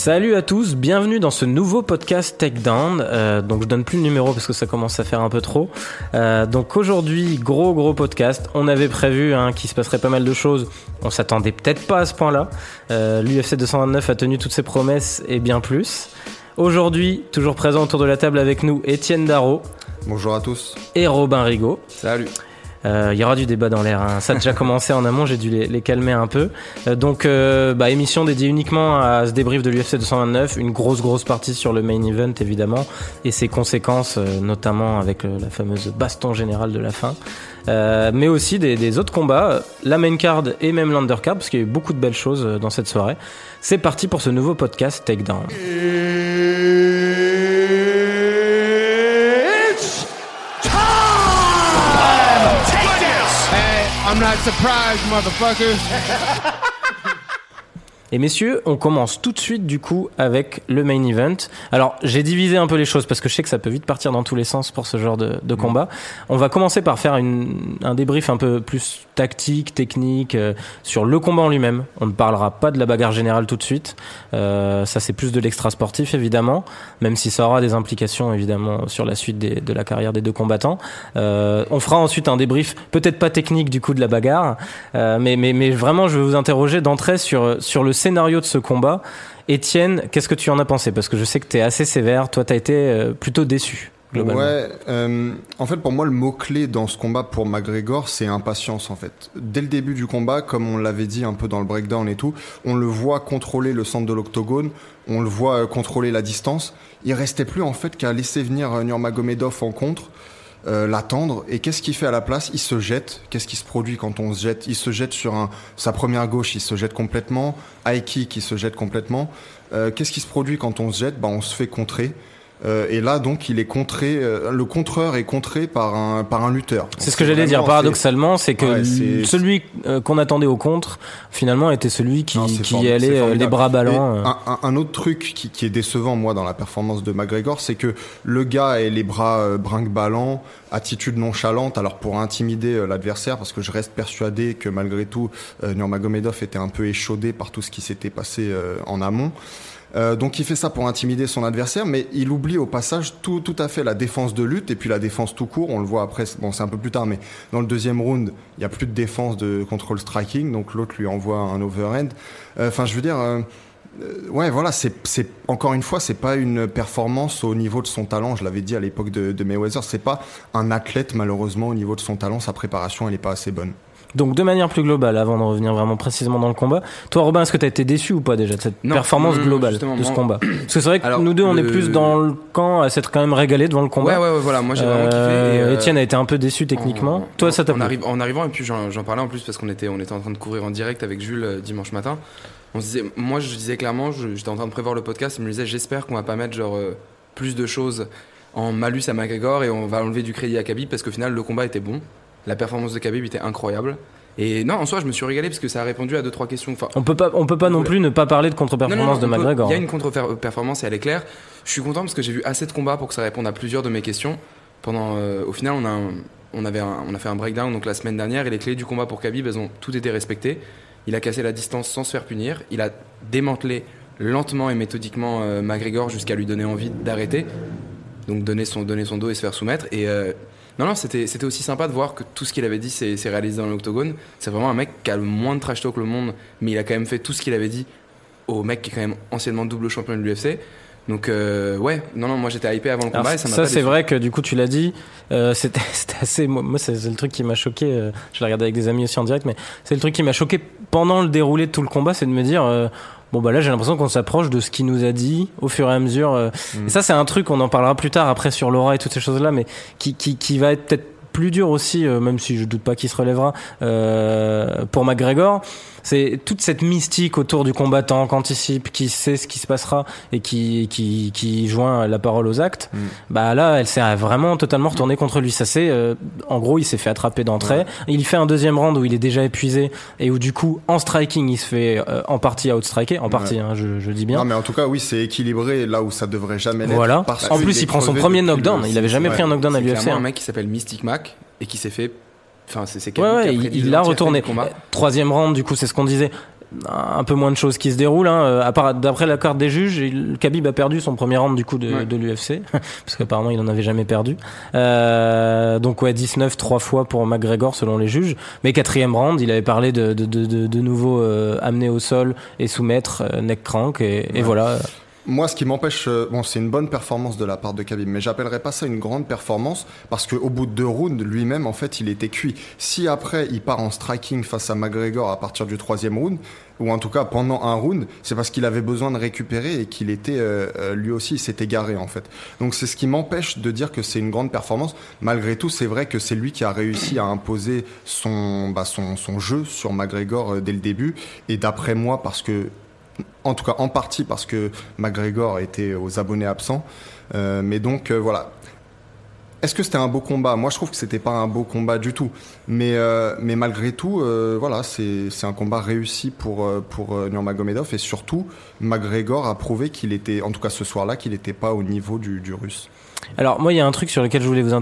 Salut à tous, bienvenue dans ce nouveau podcast Takedown. Euh, donc je donne plus le numéro parce que ça commence à faire un peu trop. Euh, donc aujourd'hui, gros gros podcast. On avait prévu hein, qu'il se passerait pas mal de choses. On s'attendait peut-être pas à ce point-là. Euh, L'UFC 229 a tenu toutes ses promesses et bien plus. Aujourd'hui, toujours présent autour de la table avec nous, Étienne Darro. Bonjour à tous. Et Robin Rigaud. Salut. Euh, il y aura du débat dans l'air. Hein. Ça a déjà commencé en amont, j'ai dû les, les, calmer un peu. Euh, donc, euh, bah, émission dédiée uniquement à ce débrief de l'UFC 229. Une grosse, grosse partie sur le main event, évidemment, et ses conséquences, euh, notamment avec la fameuse baston générale de la fin. mais aussi des, des, autres combats, la main card et même l'undercard, parce qu'il y a eu beaucoup de belles choses dans cette soirée. C'est parti pour ce nouveau podcast Takedown. I'm not surprised, motherfuckers. Et messieurs, on commence tout de suite du coup avec le main event. Alors j'ai divisé un peu les choses parce que je sais que ça peut vite partir dans tous les sens pour ce genre de, de combat. On va commencer par faire une, un débrief un peu plus tactique, technique euh, sur le combat en lui-même. On ne parlera pas de la bagarre générale tout de suite. Euh, ça c'est plus de l'extra sportif évidemment, même si ça aura des implications évidemment sur la suite des, de la carrière des deux combattants. Euh, on fera ensuite un débrief peut-être pas technique du coup de la bagarre, euh, mais, mais, mais vraiment je vais vous interroger d'entrée sur, sur le scénario de ce combat. Étienne, qu'est-ce que tu en as pensé? Parce que je sais que tu es assez sévère, toi tu as été euh, plutôt déçu. Ouais, euh, en fait pour moi le mot-clé dans ce combat pour McGregor c'est impatience en fait. Dès le début du combat, comme on l'avait dit un peu dans le breakdown et tout, on le voit contrôler le centre de l'octogone, on le voit contrôler la distance. Il restait plus en fait qu'à laisser venir Nurmagomedov en contre. Euh, l'attendre et qu'est-ce qu'il fait à la place? Il se jette. Qu'est-ce qui se produit quand on se jette? Il se jette sur un, sa première gauche, il se jette complètement. Aiki qui se jette complètement. Euh, qu'est-ce qui se produit quand on se jette? Bah, On se fait contrer. Euh, et là, donc, il est contré. Euh, le contreur est contré par un par un lutteur. C'est ce que j'allais dire. Paradoxalement, c'est que ouais, celui euh, qu'on attendait au contre, finalement, était celui qui, non, qui allait les bras ballants. Un, un, autre truc qui, qui, est décevant, moi, dans la performance de McGregor, c'est que le gars ait les bras brinque-ballants, attitude nonchalante, alors pour intimider l'adversaire, parce que je reste persuadé que malgré tout, Nurmagomedov était un peu échaudé par tout ce qui s'était passé en amont. Euh, donc il fait ça pour intimider son adversaire, mais il oublie au passage tout, tout à fait la défense de lutte et puis la défense tout court. On le voit après, bon c'est un peu plus tard, mais dans le deuxième round, il y a plus de défense de control striking, donc l'autre lui envoie un overhand. Enfin, euh, je veux dire. Euh, ouais, voilà, c'est encore une fois, c'est pas une performance au niveau de son talent. Je l'avais dit à l'époque de, de Mayweather, c'est pas un athlète malheureusement au niveau de son talent. Sa préparation, elle est pas assez bonne. Donc de manière plus globale, avant de revenir vraiment précisément dans le combat, toi Robin, est-ce que tu as été déçu ou pas déjà de cette non, performance globale de ce combat? Parce que c'est vrai que alors, nous deux, on le... est plus dans le camp à s'être quand même régalé devant le combat. Ouais, ouais, ouais voilà, moi j'ai vraiment kiffé. Euh, Etienne a été un peu déçu techniquement. En, toi, ça t'a plu? arrive, En arrivant, et puis j'en parlais en plus parce qu'on était, on était en train de couvrir en direct avec Jules euh, dimanche matin. On se disait, moi je disais clairement, j'étais en train de prévoir le podcast, je me disais j'espère qu'on va pas mettre genre euh, plus de choses en malus à McGregor et on va enlever du crédit à Khabib parce qu'au final le combat était bon. La performance de Khabib était incroyable. Et non, en soi, je me suis régalé parce que ça a répondu à deux trois questions. Enfin, on peut pas, on peut pas non plus ne pas parler de contre-performance de McGregor. Il y a une contre-performance et elle est claire. Je suis content parce que j'ai vu assez de combats pour que ça réponde à plusieurs de mes questions. Pendant, euh, au final, on a, un, on avait, un, on a fait un breakdown donc la semaine dernière et les clés du combat pour Khabib, elles ont toutes été respectées. Il a cassé la distance sans se faire punir. Il a démantelé lentement et méthodiquement euh, McGregor jusqu'à lui donner envie d'arrêter. Donc donner son, donner son dos et se faire soumettre. Et euh, non, non, c'était aussi sympa de voir que tout ce qu'il avait dit s'est réalisé dans l'octogone. C'est vraiment un mec qui a le moins de trash talk le monde, mais il a quand même fait tout ce qu'il avait dit au mec qui est quand même anciennement double champion de l'UFC. Donc euh, ouais, non non, moi j'étais hypé avant le combat. Alors, et ça ça c'est vrai que du coup tu l'as dit, euh, c'était assez, moi c'est le truc qui m'a choqué. Euh, je l'ai regardé avec des amis aussi en direct, mais c'est le truc qui m'a choqué pendant le déroulé de tout le combat, c'est de me dire bon bah là j'ai l'impression qu'on s'approche de ce qu'il nous a dit au fur et à mesure. Euh, mmh. Et ça c'est un truc, on en parlera plus tard après sur Laura et toutes ces choses là, mais qui qui, qui va être peut-être plus dur aussi, euh, même si je doute pas qu'il se relèvera, euh, pour McGregor, c'est toute cette mystique autour du combattant qui anticipe, qui sait ce qui se passera et qui, qui, qui joint la parole aux actes. Mm. Bah là, elle s'est vraiment totalement retournée contre lui. Ça c'est, euh, en gros, il s'est fait attraper d'entrée. Ouais. Il fait un deuxième round où il est déjà épuisé et où du coup, en striking, il se fait euh, en partie outstriker, en partie, ouais. hein, je, je, dis bien. Non, mais en tout cas, oui, c'est équilibré là où ça devrait jamais l'être. Voilà. en plus, il prend son premier knockdown. Il avait jamais ouais. pris un knockdown à l'UFC. un mec qui s'appelle Mystic Mac et qui s'est fait Enfin, c'est ouais, ouais, il l'a retourné. Troisième round, du coup, c'est ce qu'on disait. un peu moins de choses qui se déroulent. Hein. Euh, À part d'après la carte des juges, il- Khabib a perdu son premier round du coup de, Ouais. de l'UFC parce qu'apparemment il en avait jamais perdu. Euh, donc ouais 19 trois fois pour McGregor selon les juges. Mais quatrième round, il avait parlé de de, de, de, de nouveau euh, amener au sol et soumettre euh, neck crank et, voilà. Moi, ce qui m'empêche, euh, c'est une bonne performance de la part de Khabib, mais j'appellerais pas ça une grande performance parce qu'au bout de deux rounds, lui-même, en fait, il était cuit. Si après, il part en striking face à McGregor à partir du troisième round, ou en tout cas pendant un round, c'est parce qu'il avait besoin de récupérer et qu'il était, euh, euh, lui aussi, il s'était garé, en fait. Donc, c'est ce qui m'empêche de dire que c'est une grande performance. Malgré tout, c'est vrai que c'est lui qui a réussi à imposer son, bah, son, son jeu sur McGregor dès le début. Et d'après moi, parce que en tout cas en partie parce que McGregor était aux abonnés absents. Euh, mais donc euh, voilà. Est-ce que c'était un beau combat? Moi je trouve que c'était pas un beau combat du tout. Mais, euh, mais malgré tout, voilà, c'est un combat réussi pour, pour Nurmagomedov. Et surtout, McGregor a prouvé qu'il était, en tout cas ce soir-là, qu'il n'était pas au niveau du, du russe. Alors moi il y a un truc sur lequel je voulais vous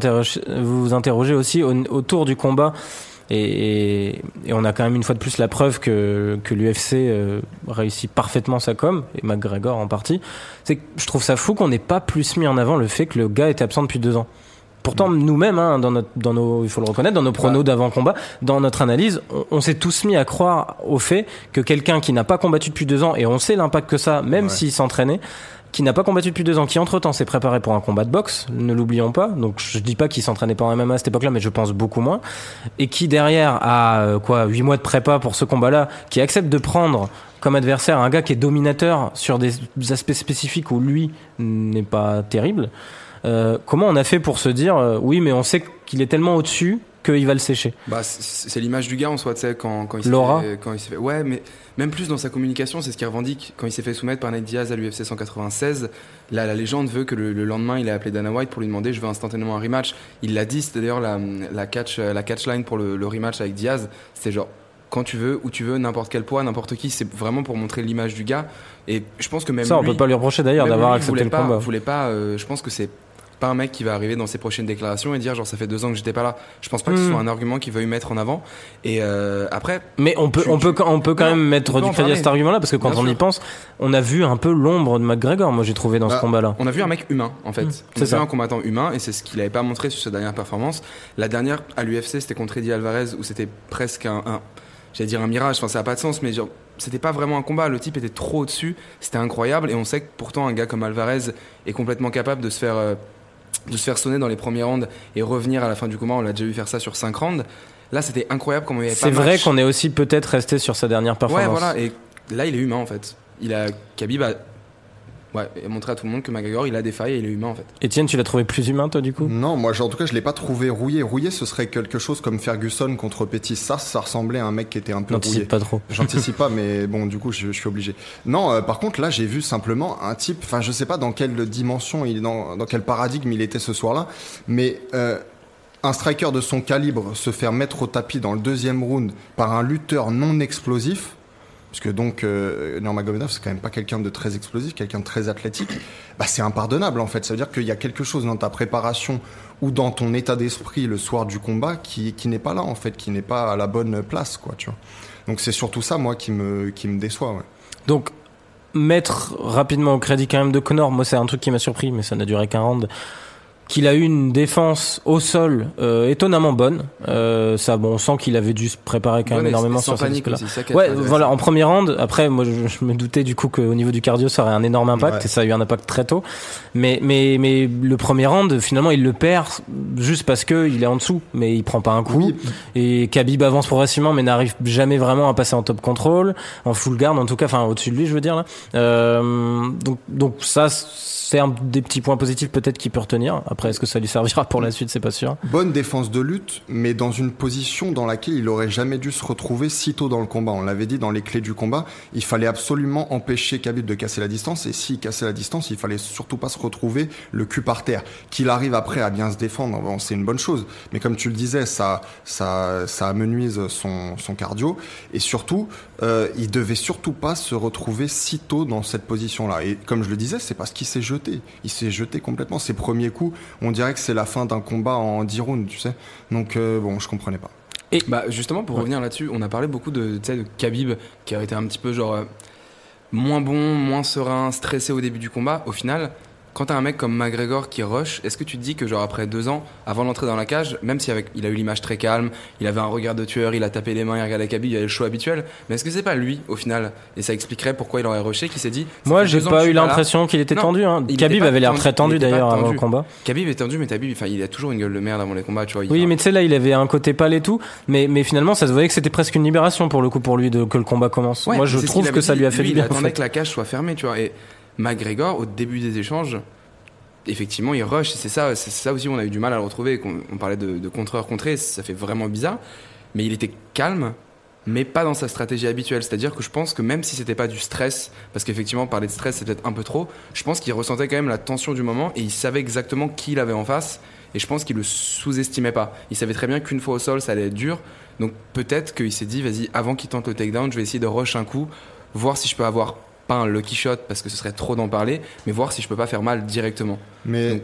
interroger, aussi au- autour du combat et, et- et on a quand même une fois de plus la preuve que, que l'UFC euh, réussit parfaitement sa com et McGregor en partie. C'est que je trouve ça fou qu'on n'ait pas plus mis en avant le fait que le gars était absent depuis deux ans. Pourtant, nous-mêmes, hein, dans, notre, dans nos, il faut le reconnaître, dans nos pronos d'avant-combat, dans notre analyse, on, on s'est tous mis à croire au fait que quelqu'un qui n'a pas combattu depuis deux ans, et on sait l'impact que ça, même Ouais. s'il s'entraînait, qui n'a pas combattu depuis deux ans, qui entre-temps s'est préparé pour un combat de boxe, ne l'oublions pas. Donc je dis pas qu'il s'entraînait pas en MMA à cette époque-là, mais je pense beaucoup moins. Et qui derrière a euh, quoi huit mois de prépa pour ce combat-là, qui accepte de prendre comme adversaire un gars qui est dominateur sur des aspects spécifiques où lui n'est pas terrible. Euh, comment on a fait pour se dire euh, oui, mais on sait qu'il est tellement au-dessus qu'il va le sécher. Bah, c'est l'image du gars en soi, tu sais, quand, quand il s'est fait, quand il s'est fait. Ouais, mais même plus dans sa communication, c'est ce qu'il revendique. Quand il s'est fait soumettre par Nate Diaz à l'UFC 196, là, la légende veut que le, le lendemain, il a appelé Dana White pour lui demander je veux instantanément un rematch. Il l'a dit, c'était d'ailleurs la, la, catch, la catch line pour le, le rematch avec Diaz. C'était genre quand tu veux, où tu veux, n'importe quel poids, n'importe qui. C'est vraiment pour montrer l'image du gars. Et je pense que même Ça, on lui, peut pas lui reprocher d'ailleurs d'avoir accepté voulait le pas, combat. voulait pas. euh, je pense que c'est pas un mec qui va arriver dans ses prochaines déclarations et dire genre ça fait deux ans que j'étais pas là. Je pense pas que ce Hmm. soit un argument qu'il veuille mettre en avant. Et euh, après, Mais on peut, Tu- on peut, on peut quand Non, même mettre du crédit à cet argument-là parce que quand Bien on y pense, on a vu un peu l'ombre de McGregor. Moi, j'ai trouvé dans ce Bah, combat-là. on a vu un mec humain en fait. Hmm, c'est ça. un combattant humain et c'est ce qu'il avait pas montré sur sa dernière performance. La dernière à l'UFC, c'était contre Eddie Alvarez où c'était presque un, un- j'allais dire un mirage. Enfin, ça a pas de sens, mais genre, c'était pas vraiment un combat. Le type était trop au-dessus. C'était incroyable et on sait que pourtant un gars comme Alvarez est complètement capable de se faire euh, de se faire sonner dans les premiers rounds et revenir à la fin du combat. On l'a déjà vu faire ça sur 5 rounds. Là, c'était incroyable comme il y avait C'est vrai qu'on est aussi peut-être resté sur sa dernière performance. Ouais, voilà. Et là, il est humain en fait. Il a Khabib a ouais, a montré à tout le monde que McGregor, il a des failles et il est humain en fait. Étienne, tu l'as trouvé plus humain, toi, du coup? Non, moi, en tout cas, je l'ai pas trouvé rouillé. Rouillé, ce serait quelque chose comme Ferguson contre Pettis. Ça, ça ressemblait à un mec qui était un peu rouillé. N'anticipe pas trop. J'anticipe pas, mais bon, du coup, je, je suis obligé. Non, euh, par contre, là, j'ai vu simplement un type. Enfin, je sais pas dans quelle dimension, il, dans, dans quel paradigme il était ce soir-là, mais euh, un striker de son calibre se faire mettre au tapis dans le deuxième round par un lutteur non explosif. Parce que donc, euh, Nurmagomedov, c'est quand même pas quelqu'un de très explosif, quelqu'un de très athlétique. Bah, c'est impardonnable en fait. Ça veut dire qu'il y a quelque chose dans ta préparation ou dans ton état d'esprit le soir du combat qui, qui n'est pas là en fait, qui n'est pas à la bonne place, quoi. Tu vois. Donc c'est surtout ça, moi, qui me, qui me déçoit. Donc, mettre rapidement au crédit quand même de Connor, moi, c'est un truc qui m'a surpris, mais ça n'a duré qu'un round. Qu'il a eu une défense au sol euh, étonnamment bonne. Euh, ça, bon, on sent qu'il avait dû se préparer quand même Ouais, énormément sans sur ce panique disque-là. aussi, c'est ça qui est Ouais, voilà, en premier round. Après, moi, je, je me doutais du coup qu'au niveau du cardio, ça aurait un énorme impact, Ouais. et ça a eu un impact très tôt. Mais, mais, mais le premier round, finalement, il le perd juste parce que il est en dessous, mais il prend pas un coup. Oui, Et Khabib avance progressivement, mais n'arrive jamais vraiment à passer en top control, en full guard, en tout cas, enfin au-dessus de lui, je veux dire là. Euh, donc, donc ça, c'est un des petits points positifs peut-être qu'il peut retenir. Après, est-ce que ça lui servira pour la suite, c'est pas sûr. Bonne défense de lutte, mais dans une position dans laquelle il aurait jamais dû se retrouver si tôt dans le combat. On l'avait dit dans les clés du combat, il fallait absolument empêcher Khabib de casser la distance, et s'il cassait la distance, il fallait surtout pas se retrouver le cul par terre. Qu'il arrive après à bien se défendre, c'est une bonne chose. Mais comme tu le disais, ça, ça, ça amenuise son cardio, et surtout, euh, il devait surtout pas se retrouver si tôt dans cette position-là. Et comme je le disais, c'est parce qu'il s'est jeté. Il s'est jeté complètement. Ses premiers coups, on dirait que c'est la fin d'un combat en 10 rounds, tu sais. Donc, euh, bon, je comprenais pas. Bah justement pour Ouais. revenir là-dessus, on a parlé beaucoup de, de Khabib qui a été un petit peu genre euh, moins bon, moins serein, stressé au début du combat. Au final, quand t'as un mec comme McGregor qui rush, est-ce que tu te dis que genre après deux ans, avant d'entrer dans la cage, même si avec, il a eu l'image très calme, il avait un regard de tueur, il a tapé les mains, il regardait Khabib, il avait le show habituel, mais est-ce que c'est pas lui au final? Et ça expliquerait pourquoi il aurait rushé, qui s'est dit. Moi, j'ai pas eu l'impression qu'il était Non, tendu. Hein. Khabib avait l'air très tendu d'ailleurs avant le combat. Khabib est tendu, mais Khabib, enfin, il a toujours une gueule de merde avant les combats, tu vois. Oui, mais tu sais, là, il avait un côté pâle et tout, mais, mais finalement, ça se voyait que c'était presque une libération pour le coup, pour lui, de, que le combat commence. Ouais, Moi, je trouve que ça lui a fait Lui, du bien. Il attendait que la cage soit fermée, tu vois. Et McGregor, au début des échanges, effectivement, il rush. C'est ça, c'est ça aussi, on a eu du mal à le retrouver. On parlait de, de contreur contré, ça fait vraiment bizarre. Mais il était calme, mais pas dans sa stratégie habituelle. C'est-à-dire que je pense que même si c'était pas du stress, parce qu'effectivement, parler de stress, c'est peut-être un peu trop, je pense qu'il ressentait quand même la tension du moment et il savait exactement qui il avait en face. Et je pense qu'il le sous-estimait pas. Il savait très bien qu'une fois au sol, ça allait être dur. Donc peut-être qu'il s'est dit, vas-y, avant qu'il tente le takedown, je vais essayer de rush un coup, voir si je peux avoir pas un lucky shot parce que ce serait trop d'en parler, mais voir si je peux pas faire mal directement. Mais Donc-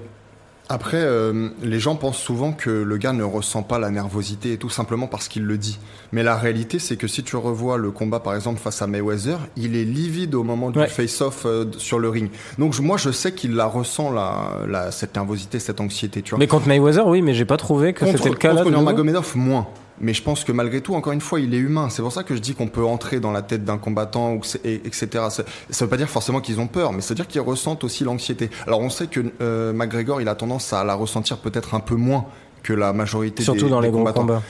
après, euh, les gens pensent souvent que le gars ne ressent pas la nervosité et tout simplement parce qu'il le dit. Mais la réalité, c'est que si tu revois le combat, par exemple, face à Mayweather, il est livide au moment du Ouais. face-off euh, sur le ring. Donc moi, je sais qu'il la ressent, la, la- cette nervosité, cette anxiété, tu vois. Mais contre Mayweather, oui, mais j'ai pas trouvé que Contre, c'était le cas là. contre nouveau. Nurmagomedov, moins. Mais je pense que malgré tout, encore une fois, il est humain. C'est pour ça que je dis qu'on peut entrer dans la tête d'un combattant, ou etc. Ça, ça veut pas dire forcément qu'ils ont peur, mais ça veut dire qu'ils ressentent aussi l'anxiété. Alors on sait que euh, McGregor, il a tendance à la ressentir peut-être un peu moins que la majorité Surtout des, dans les combattants. combats.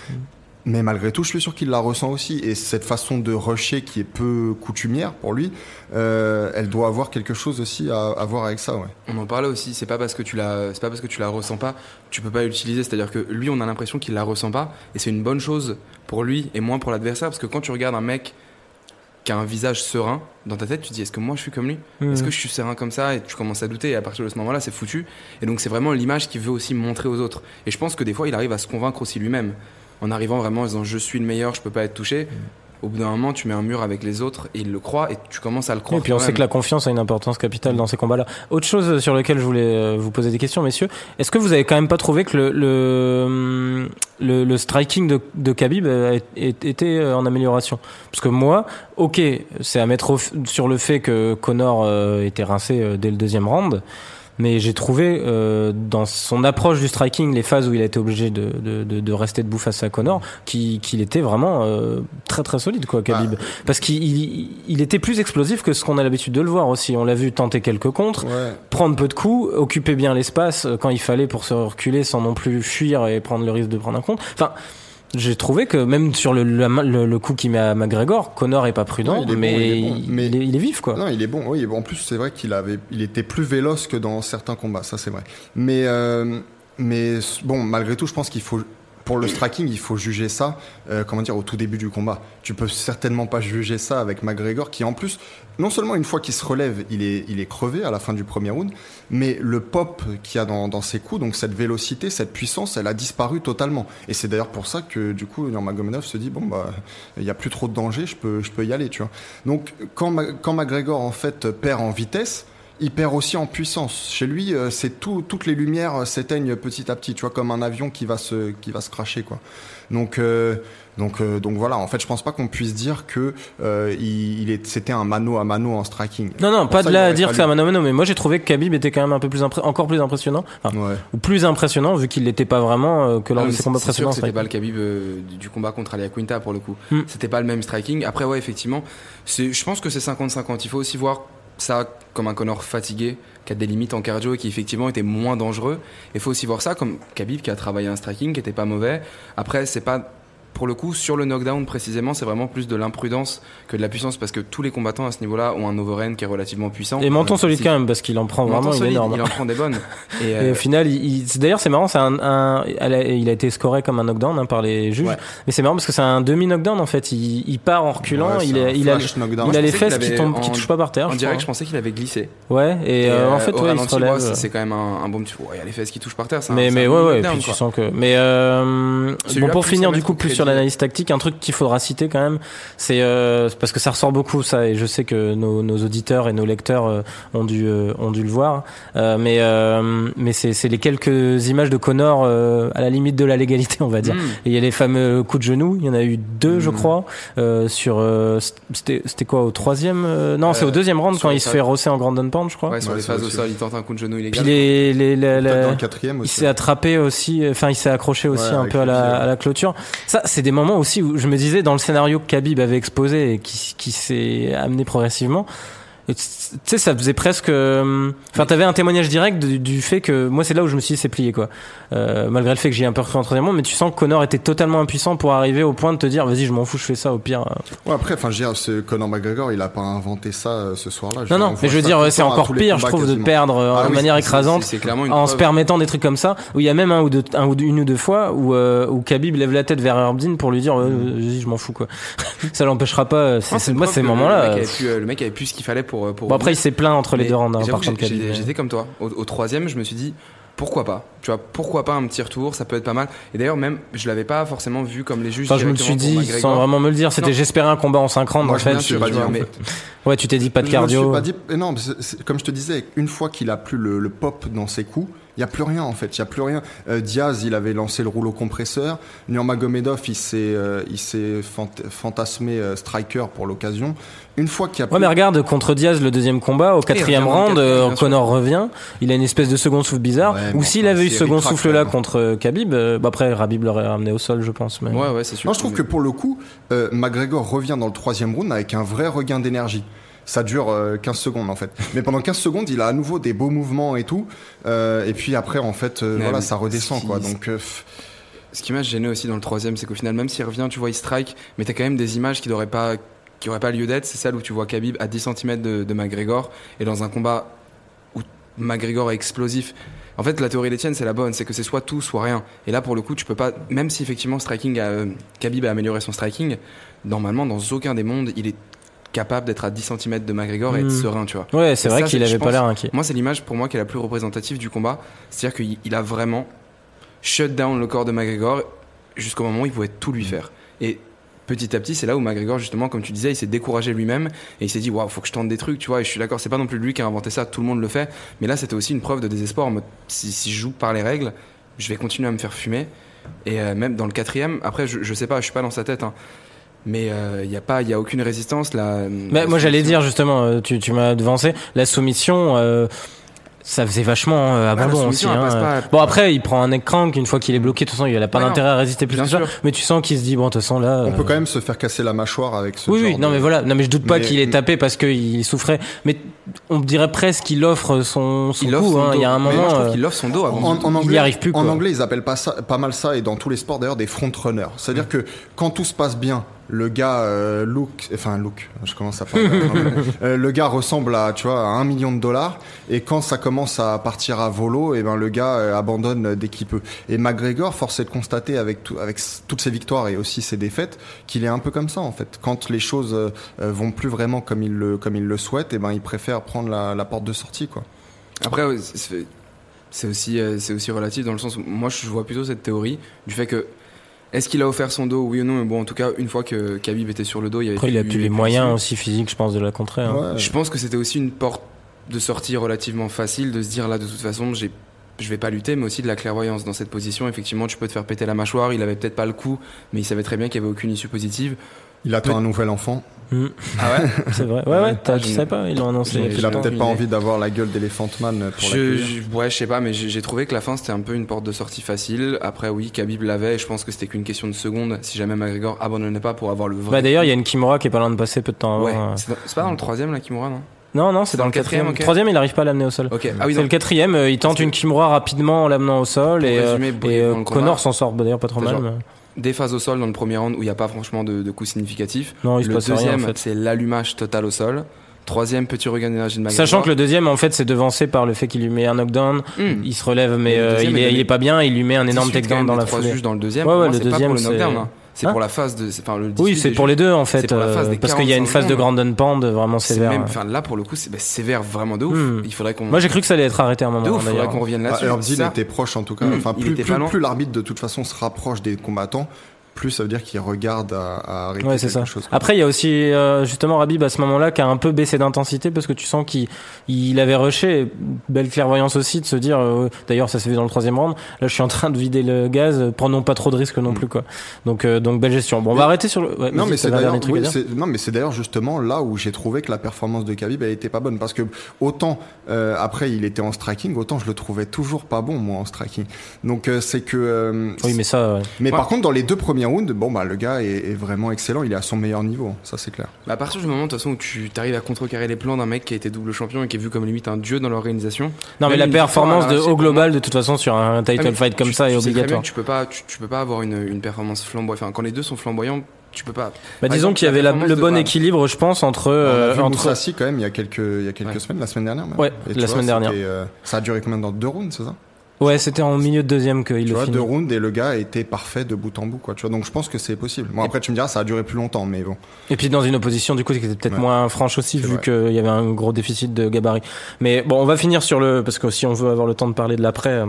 Mais malgré tout, je suis sûr qu'il la ressent aussi. Et cette façon de rusher qui est peu coutumière pour lui, euh, elle doit avoir quelque chose aussi à, à voir avec ça. Ouais. On en parlait aussi, c'est pas parce que tu la, c'est pas parce que tu la ressens pas, tu peux pas l'utiliser. C'est-à-dire que lui, on a l'impression qu'il la ressent pas, et c'est une bonne chose pour lui et moins pour l'adversaire, parce que quand tu regardes un mec qui a un visage serein, dans ta tête, tu te dis, est-ce que moi je suis comme lui? Mhm. Est-ce que je suis serein comme ça? Et tu commences à douter, et à partir de ce moment-là, c'est foutu. Et donc, c'est vraiment l'image qu'il veut aussi montrer aux autres. Et je pense que des fois, il arrive à se convaincre aussi lui-même, en arrivant vraiment en disant, je suis le meilleur, je peux pas être touché. Au bout d'un moment, tu mets un mur avec les autres, et il le croit, et tu commences à le croire. Et puis on sait que la confiance a une importance capitale dans ces combats-là. Autre chose sur lequel je voulais euh, vous poser des questions, messieurs, est-ce que vous avez quand même pas trouvé que le le, le, le striking de, de Khabib euh, était euh, en amélioration? Parce que moi, ok, c'est à mettre au sur le fait que Connor était rincé dès le deuxième round. Mais j'ai trouvé euh, dans son approche du striking, les phases où il a été obligé de, de, de, de rester debout face à Connor, qui- qu'il était vraiment euh, très très solide quoi, Khabib. Parce qu'il il, il était plus explosif que ce qu'on a l'habitude de le voir aussi. On l'a vu tenter quelques contres, Ouais. prendre peu de coups, occuper bien l'espace euh, quand il fallait pour se reculer sans non plus fuir et prendre le risque de prendre un contre. Enfin, j'ai trouvé que même sur le, le, le- le coup qu'il met à McGregor, Connor est pas prudent, est bon, mais, il est bon. il, Mais- il est, il est vif quoi. Non, il est bon. Oui, en plus, c'est vrai qu'il avait, il était plus véloce que dans certains combats. Ça, c'est vrai. Mais, euh, mais bon, malgré tout, je pense qu'il faut, pour le striking, il faut juger ça, euh, comment dire, au tout début du combat. Tu peux certainement pas juger ça avec McGregor, qui en plus, non seulement une fois qu'il se relève, il est, il est crevé à la fin du premier round, mais le pop qu'il y a dans, dans ses coups, donc cette vélocité, cette puissance, elle a disparu totalement. Et c'est d'ailleurs pour ça que du coup, Nurmagomedov se dit bon bah, il y a plus trop de danger, je peux, je peux y aller, tu vois. Donc quand, quand McGregor en fait perd en vitesse, il perd aussi en puissance. Chez lui, euh, c'est tout, toutes les lumières euh, s'éteignent petit à petit, tu vois, comme un avion qui va se, qui va se cracher, quoi. Donc, euh, donc, euh, donc voilà. En fait, je pense pas qu'on puisse dire que euh, il, il est, c'était un mano à mano en striking. Non, non, Pour pas ça, de là à dire que c'est un mano à mano, mais moi j'ai trouvé que Khabib était quand même un peu plus impré- encore plus impressionnant, enfin, Ouais. ou plus impressionnant vu qu'il l'était pas vraiment euh, que lors Ah, de ses c'est- combats précédents. que C'était pas le Khabib euh, du- combat contre Alia Quinta pour le coup. Hmm. C'était pas le même striking. Après, ouais, effectivement, je pense que c'est 50-50. Il faut aussi voir ça comme un Connor fatigué, qui a des limites en cardio et qui effectivement était moins dangereux. Il faut aussi voir ça comme Khabib qui a travaillé un striking qui était pas mauvais. Après, c'est pas. Pour le coup, sur le knockdown précisément, c'est vraiment plus de l'imprudence que de la puissance parce que tous les combattants à ce niveau-là ont un overhand qui est relativement puissant. Et menton solide quand même parce qu'il en prend vraiment une solide, énorme. il en prend des bonnes. Et, Et euh, au final, il, d'ailleurs, c'est marrant, c'est un, il a été scoré comme un knockdown hein, par les juges. Ouais. Mais c'est marrant parce que c'est un demi-knockdown en fait. Il, il part en reculant, Ouais, il, a, un il a, flash knockdown. il a je les fesses qui tombent, qui touchent pas par terre. en je direct, crois. je pensais qu'il avait glissé. Ouais, et, Et, euh, en euh, fait, au ouais, il se relève. c'est quand même un, bon petit. Il y a les fesses qui touchent par terre. mais ouais ouais puis tu sens que mais bon pour plus finir du coup au plus crédit, sur l'analyse tactique, un truc qu'il faudra citer quand même, c'est euh, parce que ça ressort beaucoup ça, et je sais que nos, nos auditeurs et nos lecteurs euh, ont dû euh, ont dû le voir, Euh, mais euh, mais c'est c'est les quelques images de Connor euh, à la limite de la légalité, on va dire. Mm. Et il y a les fameux coups de genou, il y en a eu deux, je Mm. crois, euh, sur euh, c'était c'était quoi au troisième euh, Non, c'est au deuxième round quand les il se fait rosser en Grand Pound, je crois. Ouais, sur Ouais, les phases au sol, il tente un coup de genou Puis illégal. les les, les- la- Peut-être dans le quatrième il aussi. s'est attrapé aussi, enfin il s'est accroché aussi Ouais, un peu à la, à la clôture. Ça, c'est des moments aussi où je me disais dans le scénario que Khabib avait exposé et qui, qui s'est amené progressivement. Tu sais, ça faisait presque. euh, Enfin, t'avais un témoignage direct du, du fait que moi, c'est là où je me suis dit c'est plié quoi. Euh, malgré le fait que j'ai un peu cru en troisième round, mais tu sens que Connor était totalement impuissant pour arriver au point de te dire vas-y, je m'en fous, je fais ça au pire. Ouais, après, enfin, je veux dire, ce Conor McGregor, il a pas inventé ça euh, ce soir-là. Non, non, on mais je veux dire, c'est encore pire, je trouve, de perdre euh, Ah de oui, manière écrasante. Clairement en se permettant des trucs comme ça, où il y a même un ou deux, un ou deux- une ou deux fois où, euh, où Khabib lève la tête vers Herbdin pour lui dire euh, vas-y je m'en fous quoi. ça l'empêchera pas. euh, c'est- Non, c'est- une moi ces moments-là. Le mec euh, avait pu, euh, le mec avait pu ce qu'il fallait pour. Euh, pour Bon après il s'est plaint entre les deux rounds hein, par contre j'étais comme toi. Au, au troisième, je me suis dit pourquoi pas? Tu vois, pourquoi pas un petit retour, ça peut être pas mal. Et d'ailleurs même, je l'avais pas forcément vu comme les juges. Enfin, je me suis dit McGregor. sans vraiment me le dire. C'était j'espérais un combat en 5 rounds Moi, en fait. pas mais-. Ouais tu t'es dit pas de Je me suis cardio. pas dit, mais non, comme je te disais, une fois qu'il a plus le, le pop dans ses coups, il y a plus rien en fait, il y a plus rien. Euh, Diaz, il avait lancé le rouleau compresseur. Nurmagomedov, il s'est, euh, il s'est fant- fantasmé euh, striker pour l'occasion. Une fois qu'il a Ouais plus mais regarde contre Diaz le deuxième combat au quatrième round quatrième, euh. Connor revient il a une espèce de second souffle bizarre Ouais, ou s'il avait eu ce second souffle là contre Khabib euh, bah après Rabib l'aurait ramené au sol je pense mais Ouais, ouais, c'est sûr. Non, je trouve que pour le coup, euh, McGregor revient dans le troisième round avec un vrai regain d'énergie. Ça dure euh, 15 secondes en fait. Mais pendant 15 secondes, il a à nouveau des beaux mouvements et tout. Euh, et puis après, en fait, euh, voilà, ça redescend ce quoi. qui- Donc, euh, Ce qui m'a gêné aussi dans le troisième, c'est qu'au final, même s'il revient, tu vois, il strike, mais t'as quand même des images qui n'auraient pas, qui auraient pas lieu d'être. C'est celle où tu vois Khabib à 10 cm de, de McGregor et dans un combat où McGregor est explosif. En fait, la théorie des tiennes, c'est la bonne, c'est que c'est soit tout, soit rien. Et là, pour le coup, tu peux pas, même si effectivement striking a, euh, Khabib a amélioré son striking, normalement, dans aucun des mondes, il est capable d'être à 10 cm de McGregor et être Mm. serein, tu vois. ouais c'est vrai qu'il avait pas l'air inquiet. Moi, c'est l'image pour moi qui est la plus représentative du combat. C'est-à-dire qu'il il a vraiment shut down le corps de McGregor jusqu'au moment où il pouvait tout lui faire. Et petit à petit, c'est là où McGregor, justement, comme tu disais, il s'est découragé lui-même et il s'est dit, waouh, faut que je tente des trucs, tu vois. Et je suis d'accord, c'est pas non plus lui qui a inventé ça, tout le monde le fait. Mais là, c'était aussi une preuve de désespoir. en mode, si, si je joue par les règles, je vais continuer à me faire fumer. Et euh, même dans le quatrième, après, je, je sais pas, je suis pas dans sa tête, hein. Mais il n'y a pas, il y a aucune résistance là. Bah, moi j'allais dire justement, euh, tu, tu m'as devancé, la soumission, euh, ça faisait vachement euh, abandon aussi. hein. pas. Bon après il prend un neck crank une fois qu'il est bloqué, de toute façon il a pas Ouais, d'intérêt à résister plus Bien que ça. sûr. Mais tu sens qu'il se dit bon de toute façon là. on euh, peut quand même se faire casser la mâchoire avec ce Oui genre oui non de- mais voilà non mais je doute pas Mais- qu'il ait tapé parce qu'il souffrait. Mais on dirait presque qu'il offre son, son il offre coup. son hein. dos. Il y a un Mais moi, moment. je trouve euh, qu'il offre son dos avant. En, en Il y anglais, arrive plus, quoi. En anglais, ils appellent pas, ça, pas mal ça, et dans tous les sports d'ailleurs, des front runners. C'est-à-dire que quand tout se passe bien, le gars euh, look, enfin look, je commence à parler. Euh, le gars ressemble à, tu vois, à un million de dollars, et quand ça commence à partir à volo, et ben le gars euh, abandonne dès qu'il peut. Et McGregor, force est de constater avec tout, avec toutes ses victoires et aussi ses défaites, qu'il est un peu comme ça en fait. Quand les choses euh, euh, vont plus vraiment comme il le, comme il le souhaite, et ben il préfère prendre la, la porte de sortie quoi. Après, c'est aussi, c'est aussi relatif dans le sens où moi je vois plutôt cette théorie du fait que est-ce qu'il a offert son dos, oui ou non, mais bon, en tout cas, une fois que Khabib était sur le dos, il y avait Après il a plus- les moyens aussi physiques je pense de la contrer. hein. Ouais. Je pense que c'était aussi une porte de sortie relativement facile de se dire là, de toute façon, j'ai je vais pas lutter, mais aussi de la clairvoyance dans cette position. Effectivement, tu peux te faire péter la mâchoire. Il avait peut-être pas le coup, mais il savait très bien qu'il y avait aucune issue positive. Il attend un nouvel enfant. Mm. Ah ouais C'est vrai. Ouais ouais. je- sais pas ils l'ont annoncé. je- il a peut-être pas envie d'avoir la gueule d'éléphant man pour Je, ouais, je sais pas, mais j'ai trouvé que la fin c'était un peu une porte de sortie facile. Après, oui, Khabib l'avait. et Je pense que c'était qu'une question de seconde. Si jamais McGregor abandonnait pas pour avoir le vrai. Bah d'ailleurs il y a une Kimura qui est pas loin de passer peu de temps avant. Ouais, euh. c'est pas dans le troisième la Kimura, non? Non, non, c'est dans, le quatrième. ok. Troisième, il arrive pas à l'amener au sol. Ok. Ah oui, c'est le quatrième, euh, il tente une Kimura rapidement en l'amenant au sol Pour et, euh, résumer et euh, Connor s'en sort bah, d'ailleurs pas trop mal. Des phases au sol dans le premier round où il n'y a pas franchement de, de coups significatifs. Non, il se le passe rien deuxième, en fait. c'est l'allumage total au sol. Troisième, petit regain d'énergie de McGregor. Sachant que le deuxième, en fait, c'est devancé par le fait qu'il lui met un knockdown, Hmm. il se relève, mais euh, il, est il pas bien, il lui met un énorme 18 quand takedown dans la trois foulée. juges dans le deuxième. Ouais, Pour ouais, moi, le pas deuxième, pour le knockdown. c'est- hein. C'est Hein pour la phase de. c'est- Enfin, le Oui, 18 c'est pour les deux en fait, C'est pour la phase euh, des parce qu'il y a une 45 phase de secondes. Grand Pound vraiment sévère. même, enfin, là pour le coup, c'est bah, sévère vraiment de ouf. Hmm. Il faudrait qu'on. Moi j'ai cru que ça allait être arrêté à un moment. de ouf, il faudrait qu'on revienne Ah, là-dessus. Ça- était proche en tout cas. Mm, enfin, plus l'arbitre de toute façon se rapproche des combattants, plus ça veut dire qu'il regarde à, à arrêter Ouais, c'est quelque ça. chose. quoi. Après, il y a aussi euh, justement Rabib à ce moment-là qui a un peu baissé d'intensité parce que tu sens qu'il il avait rushé. Belle clairvoyance aussi de se dire. euh, D'ailleurs, ça s'est vu dans le troisième round. Là, je suis en train de vider le gaz. euh, Prenons pas trop de risques non plus, quoi. Donc, euh, donc belle gestion. Bon, on va arrêter sur le. ouais, Non mais c'est d'ailleurs oui, non mais c'est justement là où j'ai trouvé que la performance de Khabib elle était pas bonne parce que autant euh, après il était en striking autant je le trouvais toujours pas bon moi en striking donc euh, c'est que euh, Oui, mais ça. ouais. mais Ouais. par contre dans les deux premiers rounds bon bah le gars est, est vraiment excellent il est à son meilleur niveau ça c'est clair Bah, à partir du moment de toute façon où tu arrives à contrecarrer les plans d'un mec qui a été double champion et qui est vu comme limite un dieu dans l'organisation. Non, mais la performance de au global, de toute façon, sur un title Ah, mais fight comme tu- ça, est tu obligatoire. tu peux pas, tu, tu peux pas avoir une, une performance flamboyante. Enfin, quand les deux sont flamboyants, tu peux pas. Bah, disons qu'il y avait la- le bon équilibre, je pense, entre. on a euh, vu entre... Moussassi quand même il y a quelques il y a quelques Ouais. semaines la semaine dernière même. Ouais, Et la semaine dernière. euh, ça a duré combien dans deux rounds c'est ça? Ouais, c'était en milieu de deuxième qu'il le vois finit. deux rounds et le gars était parfait de bout en bout quoi tu vois donc je pense que c'est possible bon après tu me diras ça a duré plus longtemps mais bon Et puis dans une opposition du coup qui était peut-être Ouais. moins franche aussi vu qu'il y avait un gros déficit de gabarit. Mais bon, on va finir sur le parce que si on veut avoir le temps de parler de l'après, euh,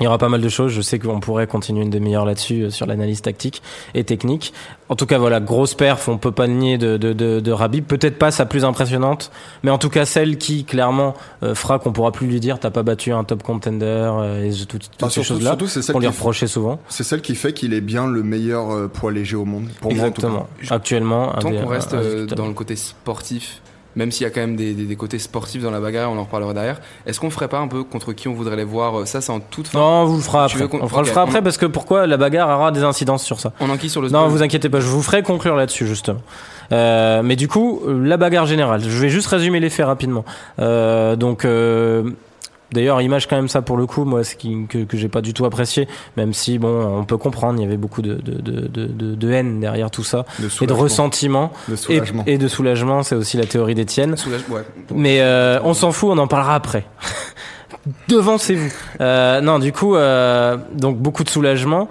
il y aura pas mal de choses. Je sais qu'on pourrait continuer une demi-heure là-dessus euh, sur l'analyse tactique et technique. En tout cas, voilà, grosse perf, on peut pas le nier de de de, de Rabib. Peut-être pas sa plus impressionnante, mais en tout cas celle qui clairement euh, fera qu'on pourra plus lui dire t'as pas battu un top contender euh, et toutes, toutes Bah, ces choses-là surtout, c'est celle qu'on lui reprochait souvent. c'est celle qui fait qu'il est bien le meilleur euh, poids léger au monde pour moi en tout cas. Exactement. Actuellement, un Tant des- qu'on reste un- un euh, dans le côté sportif, même s'il y a quand même des, des- des côtés sportifs dans la bagarre, on en reparlera derrière. Est-ce qu'on ferait pas un peu contre qui on voudrait les voir euh, Ça, c'est en toute fin. Non, on vous le fera après. On fera, le fera après parce que pourquoi la bagarre aura des incidences sur ça? On enquille sur le Non, vous inquiétez pas, je vous ferai conclure là-dessus justement. Euh, mais du coup, euh, la bagarre générale. Je vais juste résumer les faits rapidement. Euh, donc. Euh, D'ailleurs, image quand même ça pour le coup, moi, ce qui, que, que j'ai pas du tout apprécié, même si bon, on peut comprendre, il y avait beaucoup de, de, de, de, de- haine derrière tout ça, de et de ressentiment, de et, de soulagement, c'est aussi la théorie d'Étienne. Ouais. Mais euh, on s'en fout, on en parlera après. Devancez-vous. Euh, non, du coup, euh, donc beaucoup de soulagement.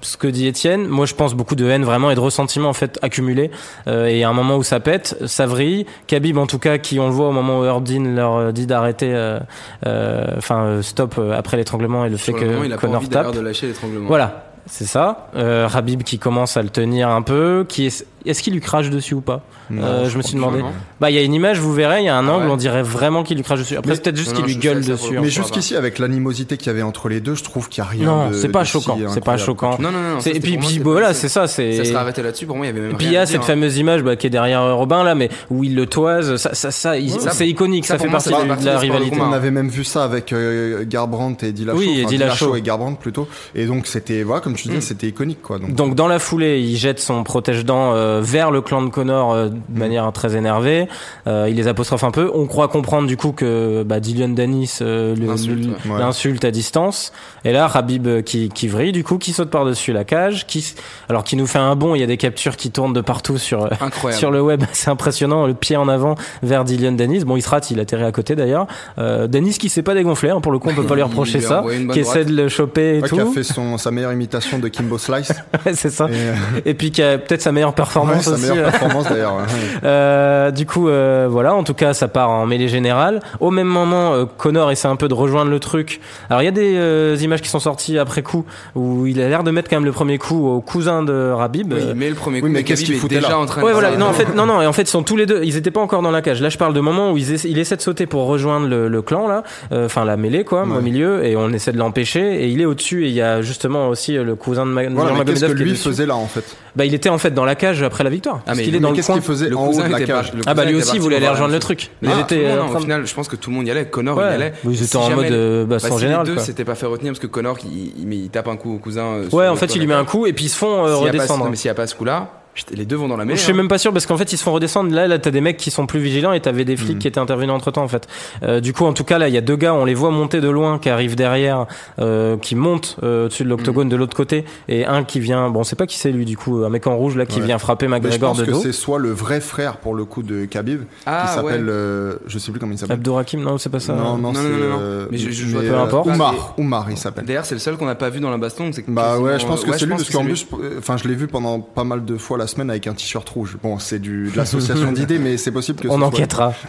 Ce que dit Étienne, moi je pense beaucoup de haine vraiment et de ressentiment en fait accumulé. Euh, et à un moment où ça pète, ça vrille. Khabib en tout cas, qui on le voit au moment où Erdin leur euh, dit d'arrêter, euh, euh, enfin euh, stop euh, après l'étranglement et le fait Sur le moment, que il a pas Connor envie tape. d'ailleurs de lâcher l'étranglement. Voilà, c'est ça. Euh, Rabib qui commence à le tenir un peu, qui est, est-ce qu'il lui crache dessus ou pas? Non, Euh, je Je me suis demandé. Bah, il y a une image, vous verrez, il y a un Ah angle, ouais. on dirait vraiment qu'il lui crache dessus. Après, c'est peut-être juste qu'il lui gueule dessus. le en Mais jusqu'ici, avec l'animosité qu'il y avait entre les deux, je trouve qu'il n'y a rien Non, de. c'est pas si choquant. C'est pas choquant. Non, non, non. non, C'est- ça, Et puis, moi, puis voilà, pas- c'est ça. Ça serait arrêté là-dessus. Pour moi, il y avait même Et puis il y a cette hein. fameuse image bah, qui est derrière euh, Robin là, mais où il le toise. Ça, c'est iconique. ça, fait partie de la rivalité. On avait même vu ça avec euh, Garbrandt et Dillashaw. Oui, et Dillashaw. et Garbrandt plutôt. Et donc c'était, voilà, comme disais, Mm. c'était iconique quoi. Donc, Donc dans la foulée, il jette son protège-dent euh, vers le clan de Connor euh, de Mm. manière très énervée. Euh, il les apostrophe un peu. On croit comprendre du coup que bah, Dylan Dennis euh, L'insulte, ouais. À distance. Et là, Rabib euh, qui, qui vrille du coup, qui saute par-dessus la cage, qui alors qui nous fait un bond. Il y a des captures qui tournent de partout sur sur le web, c'est impressionnant, le pied en avant vers Dylan Dennis. Bon, il se rate, il atterrit à côté d'ailleurs. Euh, Dennis qui s'est pas dégonflé, hein, pour le coup, on peut pas lui reprocher ça, qui droite. essaie de le choper et ouais, tout. qui a fait son, sa meilleure imitation de Kimbo Slice. Ouais, c'est ça. et, euh, Et puis qui a peut-être sa meilleure ouais, performance sa aussi. meilleure euh. performance d'ailleurs. ouais. Euh, du coup, euh, voilà. En tout cas, ça part en mêlée générale. Au même moment, euh, Connor essaie un peu de rejoindre le truc. Alors, il y a des euh, images qui sont sorties après coup où il a l'air de mettre quand même le premier coup au cousin de Rabib. Oui, Euh, mais le premier coup, Oui, mais mais qu'est-ce qu'il foutait déjà là en train Ouais, de voilà. faire- Non, en fait, non, non. Et en fait, ils sont tous les deux. Ils étaient pas encore dans la cage. Là, je parle de moment où ils essa- il essaie de sauter pour rejoindre le, le clan là, Euh, enfin la mêlée quoi, au Ouais. milieu, et on essaie de l'empêcher. Et il est au-dessus. Et il y a justement aussi le cousin de Ma- Voilà, mais qu'est-ce que lui faisait là en fait? Bah, il était en fait dans la cage après la victoire. parce mais qu'il est mais dans le Qu'est-ce coin. qu'il faisait Le en haut cousin de la était cage Ah bah lui aussi il voulait aller rejoindre le truc. Ah, euh, au de- final, je pense que tout le monde y allait. Connor, y allait. Ils étaient Si en jamais mode, euh, bah, baston si général, Les deux quoi. s'étaient pas fait retenir parce que Connor, il, il, mais il tape un coup au cousin. euh, Ouais, en fait, il lui met un coup et puis ils se font redescendre. mais s'il n'y a pas ce coup-là, putain, les deux vont dans la Je mêlée. suis hein. même pas sûr parce qu'en fait ils se font redescendre. Là, là t'as des mecs qui sont plus vigilants et t'avais des flics Mhm. qui étaient intervenus entre temps en fait. Euh, du coup, en tout cas, là, il y a deux gars, on les voit monter de loin, qui arrivent derrière, euh, qui montent euh, au-dessus de l'octogone de l'autre côté, et un qui vient. Bon, on sait pas qui c'est lui du coup, un mec en rouge là qui Ouais. vient frapper Mais je McGregor pense de que dos. c'est soit le vrai frère pour le coup de Khabib, Ah, qui s'appelle, ouais. euh, je sais plus comment il s'appelle. Abdourakim, non, c'est pas ça. Non, non, Non, c'est. non, non, non. euh, Mais je- je- je vois peu importe. Oumar, Oumar, il s'appelle. D'ailleurs, c'est le seul qu'on n'a pas vu dans la baston. Bah ouais, je pense que c'est lui pense parce que qu'en plus, enfin, je l'ai vu pendant pas mal de fois la semaine avec un t-shirt rouge. Bon, c'est du de l'association d'idées, mais c'est possible que. ce On soit- enquêtera.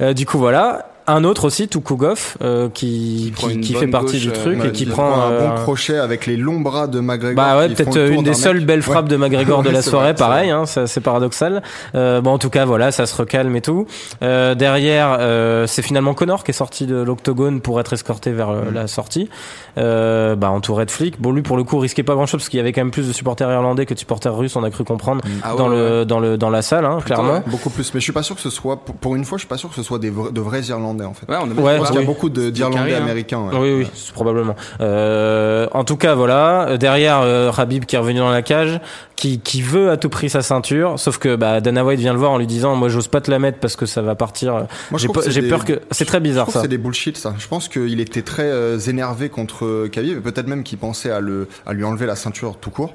Euh, du coup, voilà. Un autre aussi, Tukugov, euh, qui, qui, qui fait partie gauche, du truc ouais, et qui prend un euh, bon crochet avec les longs bras de McGregor. Bah ouais, peut-être une des seules belles frappes Ouais. de McGregor de la soirée, vrai, pareil, hein, c'est paradoxal. Euh, bon, en tout cas, voilà, ça se recalme et tout. Euh, derrière, euh, c'est finalement Connor qui est sorti de l'octogone pour être escorté vers euh, Mm. la sortie, euh, bah, entouré de flics. Bon, lui, pour le coup, risquait pas grand-chose parce qu'il y avait quand même plus de supporters irlandais que de supporters russes, on a cru comprendre Ah ouais, dans ouais, le dans le dans la salle, hein, Plutôt, clairement. Beaucoup plus, mais je suis pas sûr que ce soit, pour- pour une fois, je suis pas sûr que ce soit des vrais- de vrais Irlandais en fait. Ouais, on a Ouais, qu'il y a beaucoup de- d'Irlandais hein. américains. ouais. Oui, oui, probablement. Euh, en tout cas, voilà. Euh, Derrière, euh, Habib qui est revenu dans la cage, qui, qui veut à tout prix sa ceinture, sauf que bah, Dana White vient le voir en lui disant, moi, j'ose pas te la mettre parce que ça va partir. Moi, je J'ai des- peur que c'est très bizarre ça. c'est des bullshit ça. Je pense qu'il était très euh, énervé contre Khabib et peut-être même qu'il pensait à, le, à lui enlever la ceinture tout court.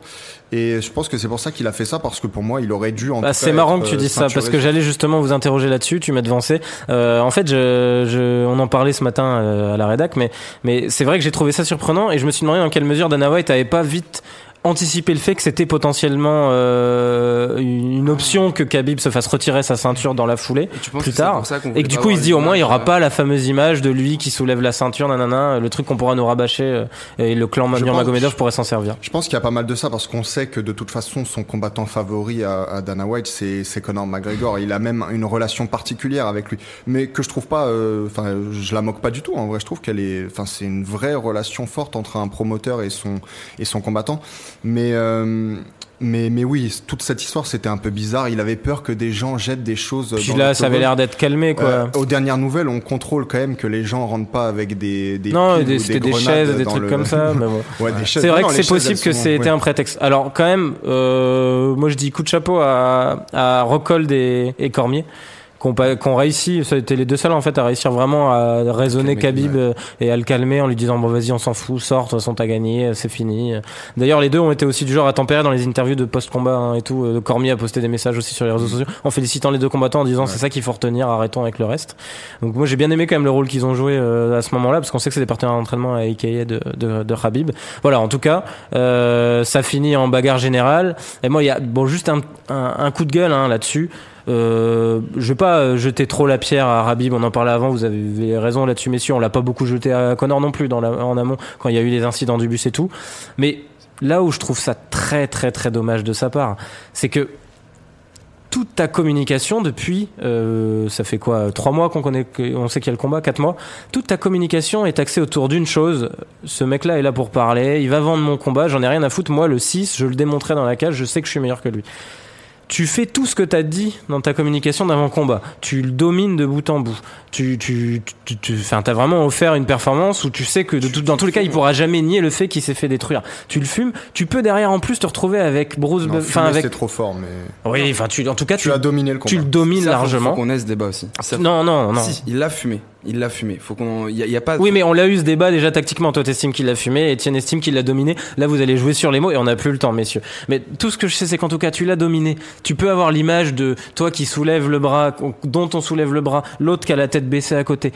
Et je pense que c'est pour ça qu'il a fait ça parce que pour moi il aurait dû en Bah, c'est marrant être, que tu euh, dises ça parce que j'allais justement vous interroger là-dessus. Tu m'as devancé. Euh, en fait, je, je, on en parlait ce matin euh, à la rédac, mais mais c'est vrai que j'ai trouvé ça surprenant et je me suis demandé dans quelle mesure Dana White avait pas vite anticipé le fait que c'était potentiellement euh, une option que Khabib se fasse retirer sa ceinture dans la foulée. Plus tard. Et que du coup, il se dit au moins, il y images, aura euh, pas la fameuse image de lui qui soulève la ceinture, nanana, le truc qu'on pourra nous rabâcher euh, et le clan Je pense- Nurmagomedov pourrait s'en servir. Je pense qu'il y a pas mal de ça parce qu'on sait que de toute façon son combattant favori à, à Dana White c'est c'est Conor McGregor. Il a même une relation particulière avec lui, mais que je trouve pas. euh, Enfin, je la moque pas du tout. En vrai, je trouve qu'elle est. Enfin, c'est une vraie relation forte entre un promoteur et son et son combattant. Mais euh, mais mais oui, toute cette histoire c'était un peu bizarre. Il avait peur que des gens jettent des choses. Puis dans là, ça avait l'air d'être calmé, quoi. Euh, aux dernières nouvelles, on contrôle quand même que les gens rentrent pas avec des, des non, des- c'était des, grenades chaises, des trucs le- comme ça, mais bon. Ouais, des chaises. C'est vrai Non, que c'est possible que c'était ouais. un prétexte. Alors quand même, euh, moi je dis coup de chapeau à, à Rockhold et, et Cormier. Qu'on pa- qu'on réussi, ça a été les deux seuls en fait à réussir vraiment à raisonner Khabib euh, et à le calmer en lui disant bon vas-y on s'en fout, sors, de toute façon t'as gagné, euh, c'est fini. D'ailleurs les deux ont été aussi du genre à tempérer dans les interviews de post-combat hein, et tout. Euh, Cormier a posté des messages aussi sur les réseaux sociaux en félicitant les deux combattants en disant c'est ça qu'il faut retenir, arrêtons avec le reste. Donc moi j'ai bien aimé quand même le rôle qu'ils ont joué euh, à ce moment-là parce qu'on sait que c'est des partenaires d'entraînement à AKA de, de, de Khabib. Voilà, en tout cas, euh, ça finit en bagarre générale. Et moi, il y a bon juste un, un, un coup de gueule hein, là-dessus. Euh, je vais pas euh, jeter trop la pierre à Rabib, on en parlait avant, vous avez raison là-dessus, messieurs. On l'a pas beaucoup jeté à Connor non plus en amont quand il y a eu les incidents du bus et tout. Mais là où je trouve ça très très très dommage de sa part, c'est que toute ta communication depuis, euh, ça fait quoi, trois mois qu'on connaît, on sait qu'il y a le combat, quatre mois. Toute ta communication est axée autour d'une chose. Ce mec-là est là pour parler. Il va vendre mon combat. J'en ai rien à foutre. Moi, le 6, je le démontrais dans la cage. Je sais que je suis meilleur que lui. Tu fais tout ce que tu as dit dans ta communication d'avant-combat. Tu le domines de bout en bout. Tu, tu, tu, tu, enfin, t'as vraiment offert une performance où tu sais que de tout, dans tous les cas, il pourra jamais nier le fait qu'il s'est fait détruire. Tu le fumes. Tu peux derrière en plus te retrouver avec Bruce, enfin fumer, avec. c'est trop fort, mais Oui, enfin, tu, en tout cas, tu tu, as dominé le combat. tu le domines Ça, faut- largement. Faut qu'on ait ce débat aussi. Ça- Non, non, non. Si, il l'a fumé. Il l'a fumé. Faut qu'on. Il y, a- pas. Oui, mais on l'a eu ce débat déjà tactiquement. Toi, t'estimes qu'il l'a fumé, Etienne estime qu'il l'a dominé. Là, vous allez jouer sur les mots et on n'a plus le temps, messieurs. Mais tout ce que je sais, c'est qu'en tout cas, tu l'as dominé. Tu peux avoir l'image de toi qui soulève le bras, dont on soulève le bras, l'autre qui a la tête baissée à côté.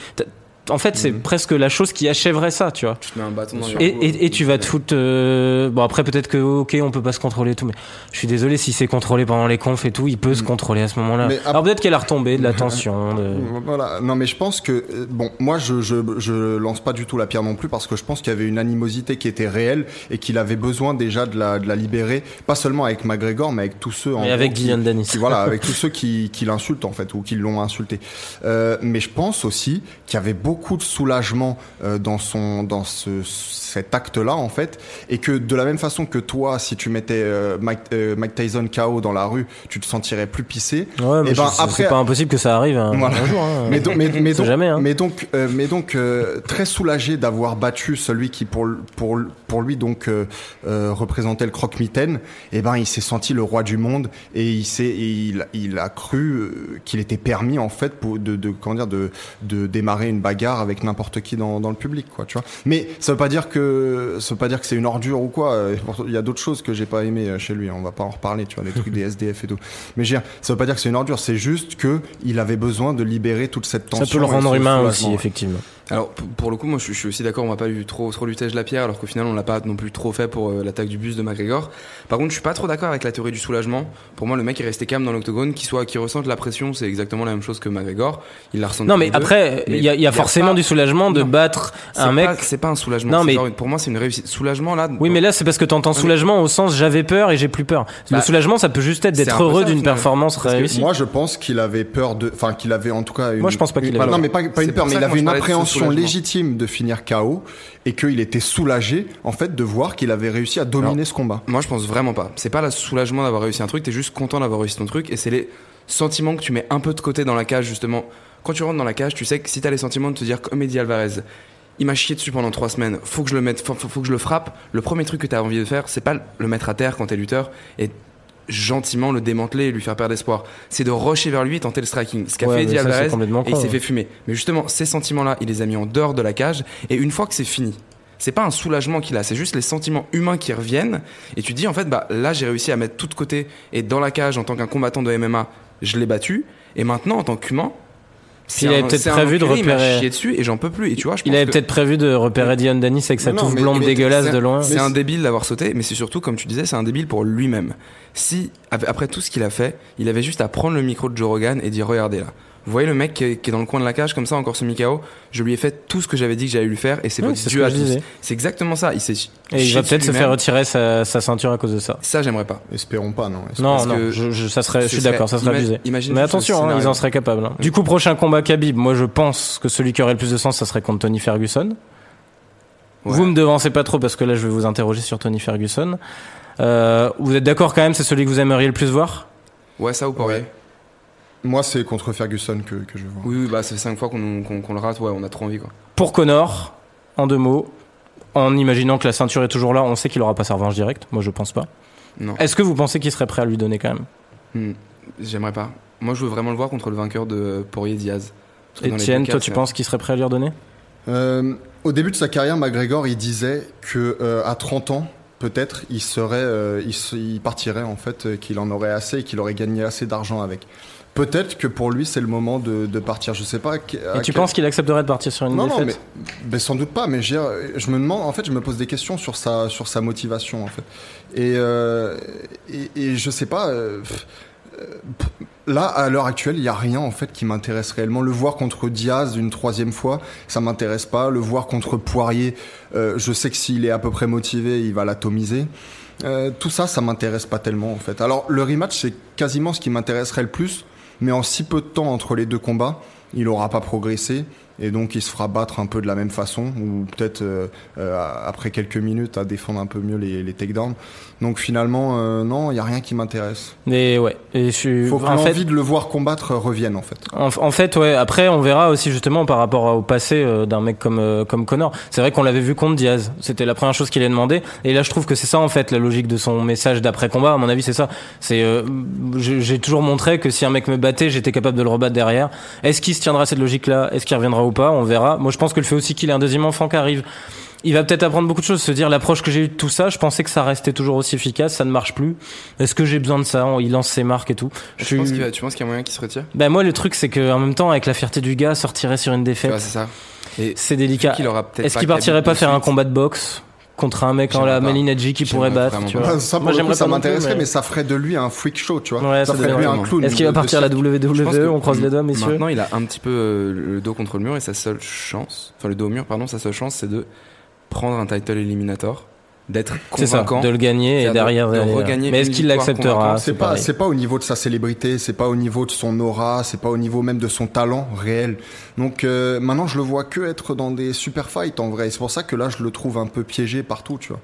En fait, c'est presque la chose qui achèverait ça, tu vois. Tu te mets un bâton dans Et, et, et tu vas te foutre. euh, Bon, après, peut-être que, ok, on peut pas se contrôler et tout, mais je suis désolé si c'est contrôlé pendant les confs et tout, il peut se contrôler à ce moment-là. Ap- Alors peut-être qu'elle a retombé de la tension. De... Voilà. Non, mais je pense que euh, bon, moi, je, je je lance pas du tout la pierre non plus parce que je pense qu'il y avait une animosité qui était réelle et qu'il avait besoin déjà de la de la libérer, pas seulement avec McGregor, mais avec tous ceux en Mais avec Guillaume Danis. qui- voilà, avec tous ceux qui, qui l'insultent en fait ou qui l'ont insulté. Euh, mais je pense aussi qu'il y avait beaucoup de soulagement euh, dans son dans ce cet acte-là en fait, et que de la même façon que toi, si tu mettais euh, Mike, euh, Mike Tyson KO dans la rue, tu te sentirais plus pissé. Ouais, mais Eh ben, je- après- c'est pas impossible que ça arrive un, Voilà. un jour. hein. Mais donc, mais, mais On sait donc, jamais, hein. mais donc, mais donc euh, très soulagé d'avoir battu celui qui pour pour pour lui donc représentait le croque-mitaine. Et ben, il s'est senti le roi du monde et il s'est et il il a cru qu'il était permis en fait pour de, de comment dire de de démarrer une bagarre avec n'importe qui dans dans le public quoi, tu vois. Mais ça veut pas dire que ça veut pas dire que c'est une ordure ou quoi. Euh, Il y a d'autres choses que j'ai pas aimé euh, chez lui. On va pas en reparler, tu vois, des trucs des SDF et tout. Mais je veux dire, ça veut pas dire que c'est une ordure. C'est juste que il avait besoin de libérer toute cette tension. Ça peut le rendre humain aussi, effectivement. Alors pour le coup, moi je suis- aussi d'accord, on va pas lui trop trop lui tèche la pierre, alors qu'au final on l'a pas non plus trop fait pour euh, l'attaque du bus de McGregor. Par contre, je suis pas trop d'accord avec la théorie du soulagement. Pour moi, le mec est resté calme dans l'octogone, qu'il soit, qu'il ressente la pression, c'est exactement la même chose que McGregor. Il la ressent. Non, mais après, il y a, il y a y a forcément pas- du soulagement de Non. battre un mec. pas- c'est pas un soulagement. Non, mais- une- pour moi, c'est une réussite. Soulagement là. Oui, mais là, c'est parce que t'entends mais- soulagement au sens j'avais peur et j'ai plus peur. le Bah, soulagement, ça peut juste être d'être heureux d'une performance réussie. Moi, je pense qu'il avait peur de, enfin, qu'il avait en tout cas. Une, Moi, je pense pas qu'il avait Non, mais pas, une peur, mais il avait une appréhension légitime de finir KO et qu'il était soulagé, en fait, de voir qu'il avait réussi à dominer Alors, ce combat. Moi, je pense vraiment pas. C'est pas le soulagement d'avoir réussi un truc, t'es juste content d'avoir réussi ton truc, et c'est les sentiments que tu mets un peu de côté dans la cage, justement. Quand tu rentres dans la cage, tu sais que si t'as les sentiments de te dire, comme Eddie Alvarez, il m'a chié dessus pendant trois semaines, faut que je le mette, faut, faut- faut que je le frappe. Le premier truc que t'as envie de faire, c'est pas le mettre à terre quand t'es lutteur et gentiment le démanteler et lui faire perdre espoir. C'est de rusher vers lui et tenter le striking. Ce qu'a Ouais, fait Eddie Alvarez, et il s'est ouais. fait fumer. Mais justement, ces sentiments-là, il les a mis en dehors de la cage, et une fois que c'est fini, c'est pas un soulagement qu'il a, c'est juste les sentiments humains qui reviennent. Et tu te dis, en fait, bah là, j'ai réussi à mettre tout de côté, et dans la cage, en tant qu'un combattant de MMA, je l'ai battu, et maintenant, en tant qu'humain, Il avait peut-être prévu de Il repérer- dessus, et j'en peux plus. Et tu vois, je Il avait que peut-être prévu de repérer Dion Danis avec sa touffe blonde mais dégueulasse de loin. C'est un débile d'avoir sauté, mais c'est surtout, comme tu disais, c'est un débile pour lui-même. Si, ap- après tout ce qu'il a fait, il avait juste à prendre le micro de Joe Rogan et dire Regardez là. Vous voyez le mec qui est, qui est dans le coin de la cage, comme ça, encore ce Mikao Je lui ai fait tout ce que j'avais dit que j'allais lui faire, et c'est Oui, votre c'est ce dû à tous. C'est exactement ça. Il s'est Et il va peut-être se faire retirer sa, sa ceinture à cause de ça. Ça, j'aimerais pas. Espérons pas, non. Non, Parce non, que je, je- ça serait, je suis d'accord, ça serait abusé. imagine Mais attention, hein, ils en seraient capables. hein. Du coup, prochain combat Khabib, moi je pense que celui qui aurait le plus de sens, ça serait contre Tony Ferguson. Ouais. Vous me devancez pas trop parce que là je vais vous interroger sur Tony Ferguson. Euh, vous êtes d'accord quand même, c'est celui que vous aimeriez le plus voir? Ouais, ça ou Poirier Ouais. Moi, c'est contre Ferguson que, que je vois. Oui, oui, bah, ça fait 5 fois qu'on le rate, ouais, on a trop envie, quoi. Pour Connor, en deux mots, en imaginant que la ceinture est toujours là, on sait qu'il aura pas sa revanche directe. Moi je pense pas. Non. Est-ce que vous pensez qu'il serait prêt à lui donner quand même? Hmm. J'aimerais pas. Moi, je veux vraiment le voir contre le vainqueur de Poirier-Diaz. Etienne, toi tu penses qu'il serait prêt à lui redonner? Euh, au début de sa carrière, McGregor, il disait que euh, à 30 ans, peut-être, il serait, euh, il partirait en fait, euh, qu'il en aurait assez et qu'il aurait gagné assez d'argent avec. Peut-être que pour lui, c'est le moment de, de partir. Je sais pas. à Et tu quel- penses qu'il accepterait de partir sur une non, non, défaite mais, mais sans doute pas. Mais je, me demande, en fait, je me pose des questions sur sa, sur sa motivation, en fait. Et, euh, et, et je sais pas. euh, pff, là, à l'heure actuelle, il y a rien en fait qui m'intéresse réellement. Le voir contre Diaz une troisième fois, ça m'intéresse pas. Le voir contre Poirier, euh, je sais que s'il est à peu près motivé, il va l'atomiser. Euh, tout ça, ça m'intéresse pas tellement en fait. Alors le rematch, c'est quasiment ce qui m'intéresserait le plus, mais en si peu de temps entre les deux combats, il aura pas progressé et donc il se fera battre un peu de la même façon ou peut-être euh, euh, après quelques minutes à défendre un peu mieux les takedowns. Donc finalement, euh, non, il y a rien qui m'intéresse. Mais ouais, et je suis. Faut que en fait, de le voir combattre revienne en fait. En, en fait, ouais. Après, on verra aussi justement par rapport au passé euh, d'un mec comme euh, comme Connor. C'est vrai qu'on l'avait vu contre Diaz. C'était la première chose qu'il a demandé. Et là, je trouve que c'est ça en fait la logique de son message d'après combat. À mon avis, c'est ça. C'est euh, j'ai j'ai toujours montré que si un mec me battait, j'étais capable de le rebattre derrière. Est-ce qu'il se tiendra à cette logique-là? Est-ce qu'il reviendra ou pas? On verra. Moi, je pense que le fait aussi qu'il ait un deuxième enfant qui arrive. Il va peut-être apprendre beaucoup de choses, se dire l'approche que j'ai eue de tout ça, je pensais que ça restait toujours aussi efficace, ça ne marche plus. Est-ce que j'ai besoin de ça Il lance ses marques et tout. Je Tu penses suis- qu'il y a- tu penses qu'il y a moyen qu'il se retire? Ben moi le truc c'est que en même temps avec la fierté du gars sortirait sur une défaite vois, c'est ça. Et c'est délicat. qu'il aura peut-être Est-ce qu'il partirait pas faire un combat de boxe contre un mec en la pas. Malinadji qui pourrait battre tu vois Enfin, ça, pour Moi j'aimerais ça m'intéresserait, mais- mais... ça ferait de lui un freak show, tu vois. Ouais, ça ça ferait de lui un clown. Est-ce qu'il va partir à la WWE que On croise les doigts messieurs. Maintenant, il a un petit peu euh, le dos contre le mur et sa seule chance, enfin le dos au mur, pardon, sa seule chance, c'est de prendre un title eliminator, d'être ça, convaincant. de le gagner et derrière de- de derrière. regagner Mais est-ce qu'il l'acceptera C'est pas, c'est pas au niveau de sa célébrité, c'est pas au niveau de son aura, c'est pas au niveau même de son talent réel. Donc euh, maintenant, je le vois que être dans des super fights en vrai. C'est pour ça que là, je le trouve un peu piégé partout, tu vois.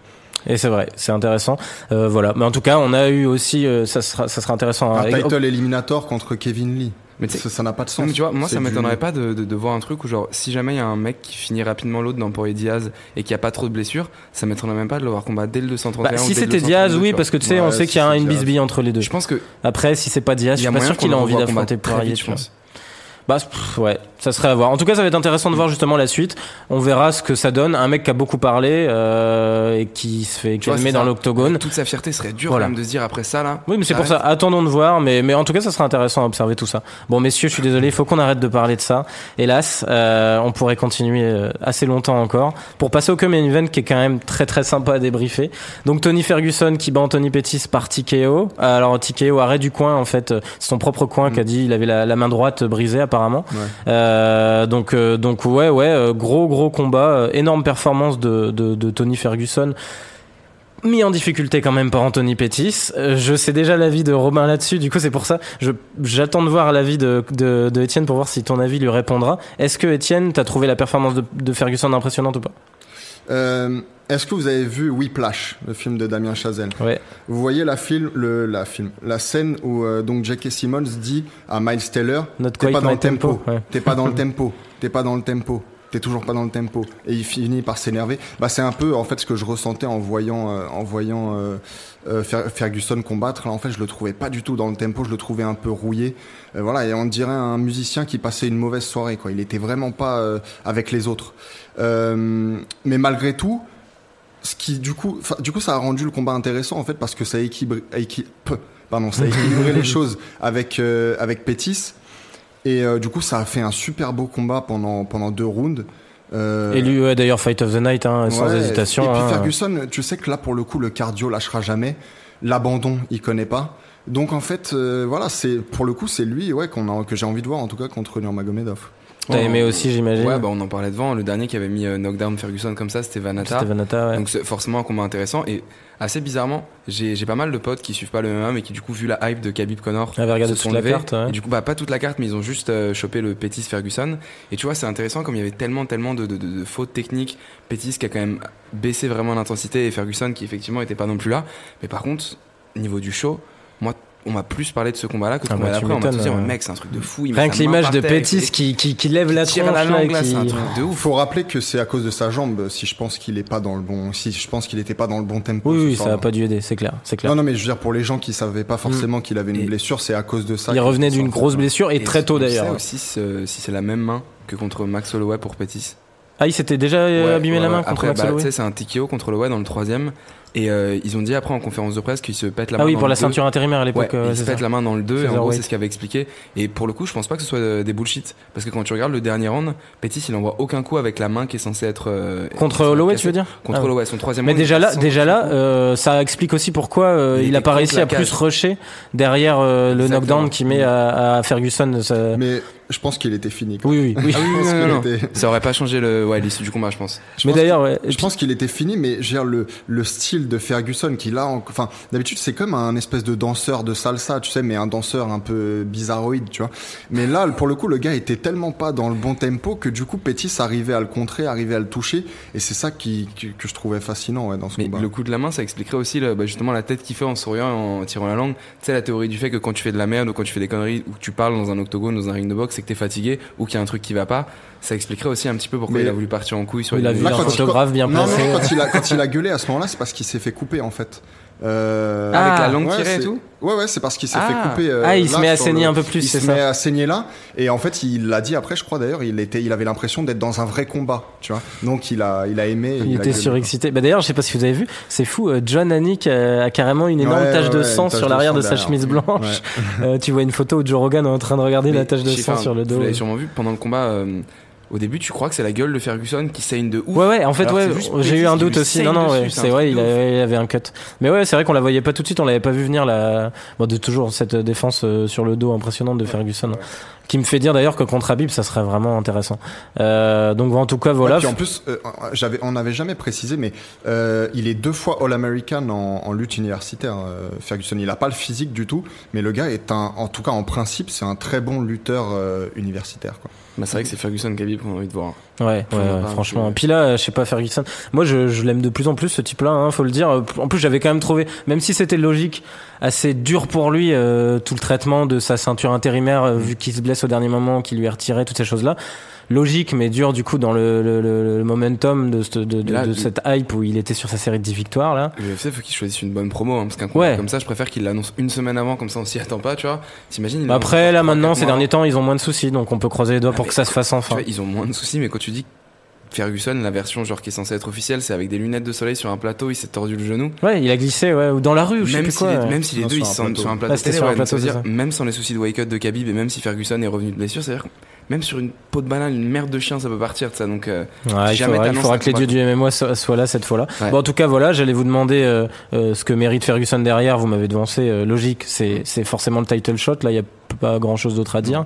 Et c'est vrai, c'est intéressant. Euh, voilà, mais en tout cas, on a eu aussi, euh, ça sera, ça sera intéressant. Un hein. Avec- title éliminator contre Kevin Lee. Mais ça ça n'a pas de sens. Non, mais tu vois, moi ça du- m'étonnerait pas de, de, de voir un truc où genre si jamais il y a un mec qui finit rapidement l'autre dans Poirier Diaz et qui a pas trop de blessures, ça m'étonnerait même pas de le voir combattre dès le 231. Bah, si c'était 232, Diaz, oui, parce que tu sais, Ouais, on sait si qu'il y a c'est une bisbille entre les deux. Je pense que Après, si c'est pas Diaz, je suis a pas sûr qu'il a envie d'affronter Poirier. je pense. Bah pff, ouais, ça serait à voir. En tout cas, ça va être intéressant de voir justement la suite. On verra ce que ça donne. Un mec qui a beaucoup parlé euh, et qui se fait calmer dans l'octogone. Toute sa fierté serait dur Voilà. quand même de se dire après ça là. Oui, mais c'est pour ça. Attendons de voir. Mais, mais en tout cas, ça sera intéressant à observer tout ça. Bon, messieurs, je suis désolé. Il faut qu'on arrête de parler de ça. Hélas, euh, on pourrait continuer euh, assez longtemp encore. Pour passer au main event qui est quand même très très sympa à débriefer. Donc, Tony Ferguson qui bat Anthony Pettis par TKO. Alors, TKO, arrêt du coin, en fait. euh, C'est son propre coin qui a dit il avait la, la main droite brisée, apparemment. Ouais. Euh, donc, euh, donc, ouais, ouais, euh, gros gros combat. énorme performance de, de, de Tony Ferguson mis en difficulté quand même par Anthony Pettis. Je sais déjà l'avis de Robin là-dessus, du coup c'est pour ça. J'attends de voir l'avis de, de, pour voir si ton avis lui répondra. Est-ce que Étienne, t'as trouvé la performance de, de Ferguson impressionnante ou pas? Euh, Est-ce que vous avez vu Whiplash, le film de Damien Chazelle? Ouais. Vous voyez la film, le, la film, la scène où euh, donc J.K. Simmons dit à Miles Taylor, Not t'es pas dans le tempo, tempo, ouais. t'es pas dans le tempo, t'es pas dans le tempo, t'es toujours pas dans le tempo, et il finit par s'énerver. Bah c'est un peu en fait ce que je ressentais en voyant, euh, en voyant euh, euh, Fer- Ferguson combattre. Là en fait je le trouvais pas du tout dans le tempo, je le trouvais un peu rouillé. Euh, voilà et on dirait un musicien qui passait une mauvaise soirée quoi. Il était vraiment pas euh, avec les autres. Euh, mais malgré tout ce qui du coup, du coup, ça a rendu le combat intéressant en fait parce que ça équilibre, pardon, ça équilibré les choses avec euh, avec Pétis et euh, du coup, ça a fait un super beau combat pendant pendant deux rounds. Euh, Élu ouais, d'ailleurs Fight of the Night, hein, sans ouais, hésitation. Et puis hein. Ferguson, tu sais que là pour le coup, le cardio lâchera jamais, l'abandon, il connaît pas. Donc en fait, voilà, c'est pour le coup, c'est lui, ouais, qu'on que j'ai envie de voir en tout cas contre Nurmagomedov. T'as aimé aussi, j'imagine. Ouais, bah on en parlait devant. Le dernier qui avait mis euh, knockdown Ferguson comme ça, c'était Vanata. C'était Vanata, ouais. Donc c'est forcément un combat intéressant et assez bizarrement, j'ai j'ai pas mal de potes qui suivent pas le MMA mais qui du coup vu la hype de Khabib Connor Avait regardé se toute sont la levés. carte, ouais. Et du coup bah pas toute la carte mais ils ont juste euh, chopé le Pétis Ferguson et tu vois c'est intéressant comme il y avait tellement tellement de, de, de- de fautes techniques Pétis qui a quand même baissé vraiment l'intensité et Ferguson qui effectivement était pas non plus là mais par contre niveau du show moi on m'a plus parlé de ce combat là que de Ah combat bah, d'après on m'a dit mec c'est un truc de fou il Rien que l'image de Pétis fait- qui, qui, qui lève la tire tronche la langue là qui- c'est un truc de Il ouf faut rappeler que c'est à cause de sa jambe. Si je pense qu'il est pas dans le bon, si je pense qu'il était pas dans le bon tempo. Oui, oui, ça a pas dû aider, c'est clair, c'est clair. Non, non, mais je veux dire pour les gens qui savaient pas forcément qu'il avait une Et- blessure, c'est à cause de ça. il revenait d'une grosse blessure et, très tôt d'ailleurs. aussi si c'est la même main que contre Max Holloway pour Pétis Ah, il s'était déjà euh, Ouais, abîmé ouais, la main ouais. contre Après, Max bah, Holloway tu sais, c'est un TKO contre le dans le troisième. Et euh, ils ont dit après en conférence de presse qu'ils se pètent la main. Ah oui, dans pour le la deux. ceinture intérimaire à l'époque. euh, ils se pètent la main dans le 2 et en gros c'est ce qu'il avait expliqué. Et pour le coup, je pense pas que ce soit euh, des bullshit. Parce que quand tu regardes le dernier round, Pettis il envoie aucun coup avec la main qui est censée être. euh, Contre censée Holloway, être tu veux dire Contre Ah ouais. Holloway, son troisième Mais round, déjà il là, déjà là, euh, ça explique aussi pourquoi euh, Il il a pas réussi à plus rusher derrière euh, le knockdown qu'il met à, à Ferguson. ça- Mais je pense qu'il était fini. quoi. Oui, oui, oui. Ah oui, non, non, non. était- Ça aurait pas changé ouais, l'issue du combat, je pense. Je Mais d'ailleurs. Je pense qu'il était fini, mais le, le style de Ferguson qui là, en- enfin, d'habitude c'est comme un espèce de danseur de salsa, tu sais, mais un danseur un peu bizarroïde, tu vois. Mais là, pour le coup, le gars était tellement pas dans le bon tempo que du coup, Pétis arrivait à le contrer, arrivait à le toucher, et c'est ça qui, qui- que je trouvais fascinant ouais, dans ce Mais combat. le coup de la main, ça expliquerait aussi le- bah, justement la tête qu'il fait en souriant en tirant la langue. Tu sais, la théorie du fait que quand tu fais de la merde ou quand tu fais des conneries ou que tu parles dans un octogone, dans un ring de boxe, c'est que t'es fatigué ou qu'il y a un truc qui va pas. Ça expliquerait aussi un petit peu pourquoi Mais- il a voulu partir en couille sur Il a vu un quand il- photographe bien non, placé. non, quand il a quand il a gueulé à ce moment-là, c'est parce qu'il s'est fait couper en fait. Euh, Ah, avec la langue ouais, tirée et tout Ouais, ouais, c'est parce qu'il s'est Ah. fait couper. euh, Ah, il se met à saigner le- un peu plus, Il c'est se ça. met à saigner là, et en fait, il l'a dit après, je crois d'ailleurs, il était, il avait l'impression d'être dans un vrai combat, tu vois. Donc, il a, il a aimé. Il a était surexcité. Bah d'ailleurs, je sais pas si vous avez vu, c'est fou. euh, John Hannick a carrément une énorme Ouais, tache de ouais, sang sur l'arrière de sa chemise blanche. Euh, tu vois une photo où Joe Rogan est en train de regarder la tache de sang sur le dos. Vous l'avez sûrement vu pendant le combat. Euh, au début, tu crois que c'est la gueule de Ferguson qui saigne de ouf. Ouais ouais en fait ouais j'ai eu un doute aussi. non non ouais, c'est vrai il avait, il avait un cut. Mais ouais c'est vrai qu'on la voyait pas tout de suite on l'avait pas vu venir la bon, de toujours cette défense euh, sur le dos impressionnante de Ferguson qui me fait dire d'ailleurs que contre Habib ça serait vraiment intéressant euh, donc en tout cas voilà Ouais, puis en plus, euh, j'avais, on n'avait jamais précisé, mais euh, il est deux fois All-American en, en lutte universitaire. euh, Ferguson, il a pas le physique du tout, mais le gars est un, en tout cas en principe, c'est un très bon lutteur euh, universitaire. Quoi. Bah, c'est vrai que c'est Ferguson Khabib qu'on a envie de voir. Ouais, ouais, franchement. Puis là, je sais pas, Ferguson. Moi, je, je l'aime de plus en plus, ce type-là, hein, faut le dire. En plus, j'avais quand même trouvé, même si c'était logique, assez dur pour lui, euh, tout le traitement de sa ceinture intérimaire, euh, vu qu'il se blesse au dernier moment, qu'il lui est retiré, toutes ces choses-là. logique mais dur du coup dans le, le, le- le momentum de, ce- de, de- Là, de il- cette hype où il était sur sa série de 10 victoires là. Le UFC, faut qu'il choisisse une bonne promo, hein, parce qu'un combat Ouais. comme ça, je préfère qu'il l'annonce une semaine avant, comme ça on s'y attend pas, tu vois. T'imagines Bah après là maintenant ces derniers temps ils ont moins de soucis donc on peut croiser les doigts Ah, pour mais- que ça se fasse enfin. vois, ils ont moins de soucis, mais quand tu dis Ferguson, la version genre qui est censée être officielle, c'est avec des lunettes de soleil sur un plateau, il s'est tordu le genou. Ouais il a glissé ouais ou dans la rue ou je sais Même plus si, quoi. les, même si les Non, deux ils sont sur un plateau télé, sur un ouais, plateau, dire, même sans les soucis de wake-up de Khabib et même si Ferguson est revenu de blessure, c'est-à-dire même sur une peau de banane, une merde de chien, ça peut partir de ça. Donc, euh, Ouais, il jamais faudra, il que les dieux du MMA so- soient là cette fois-là. Ouais. Bon, en tout cas, voilà, j'allais vous demander euh, euh, ce que mérite Ferguson derrière. Vous m'avez devancé. euh, logique, c'est c'est forcément le title shot. Là, il y a pas grand-chose d'autre à dire.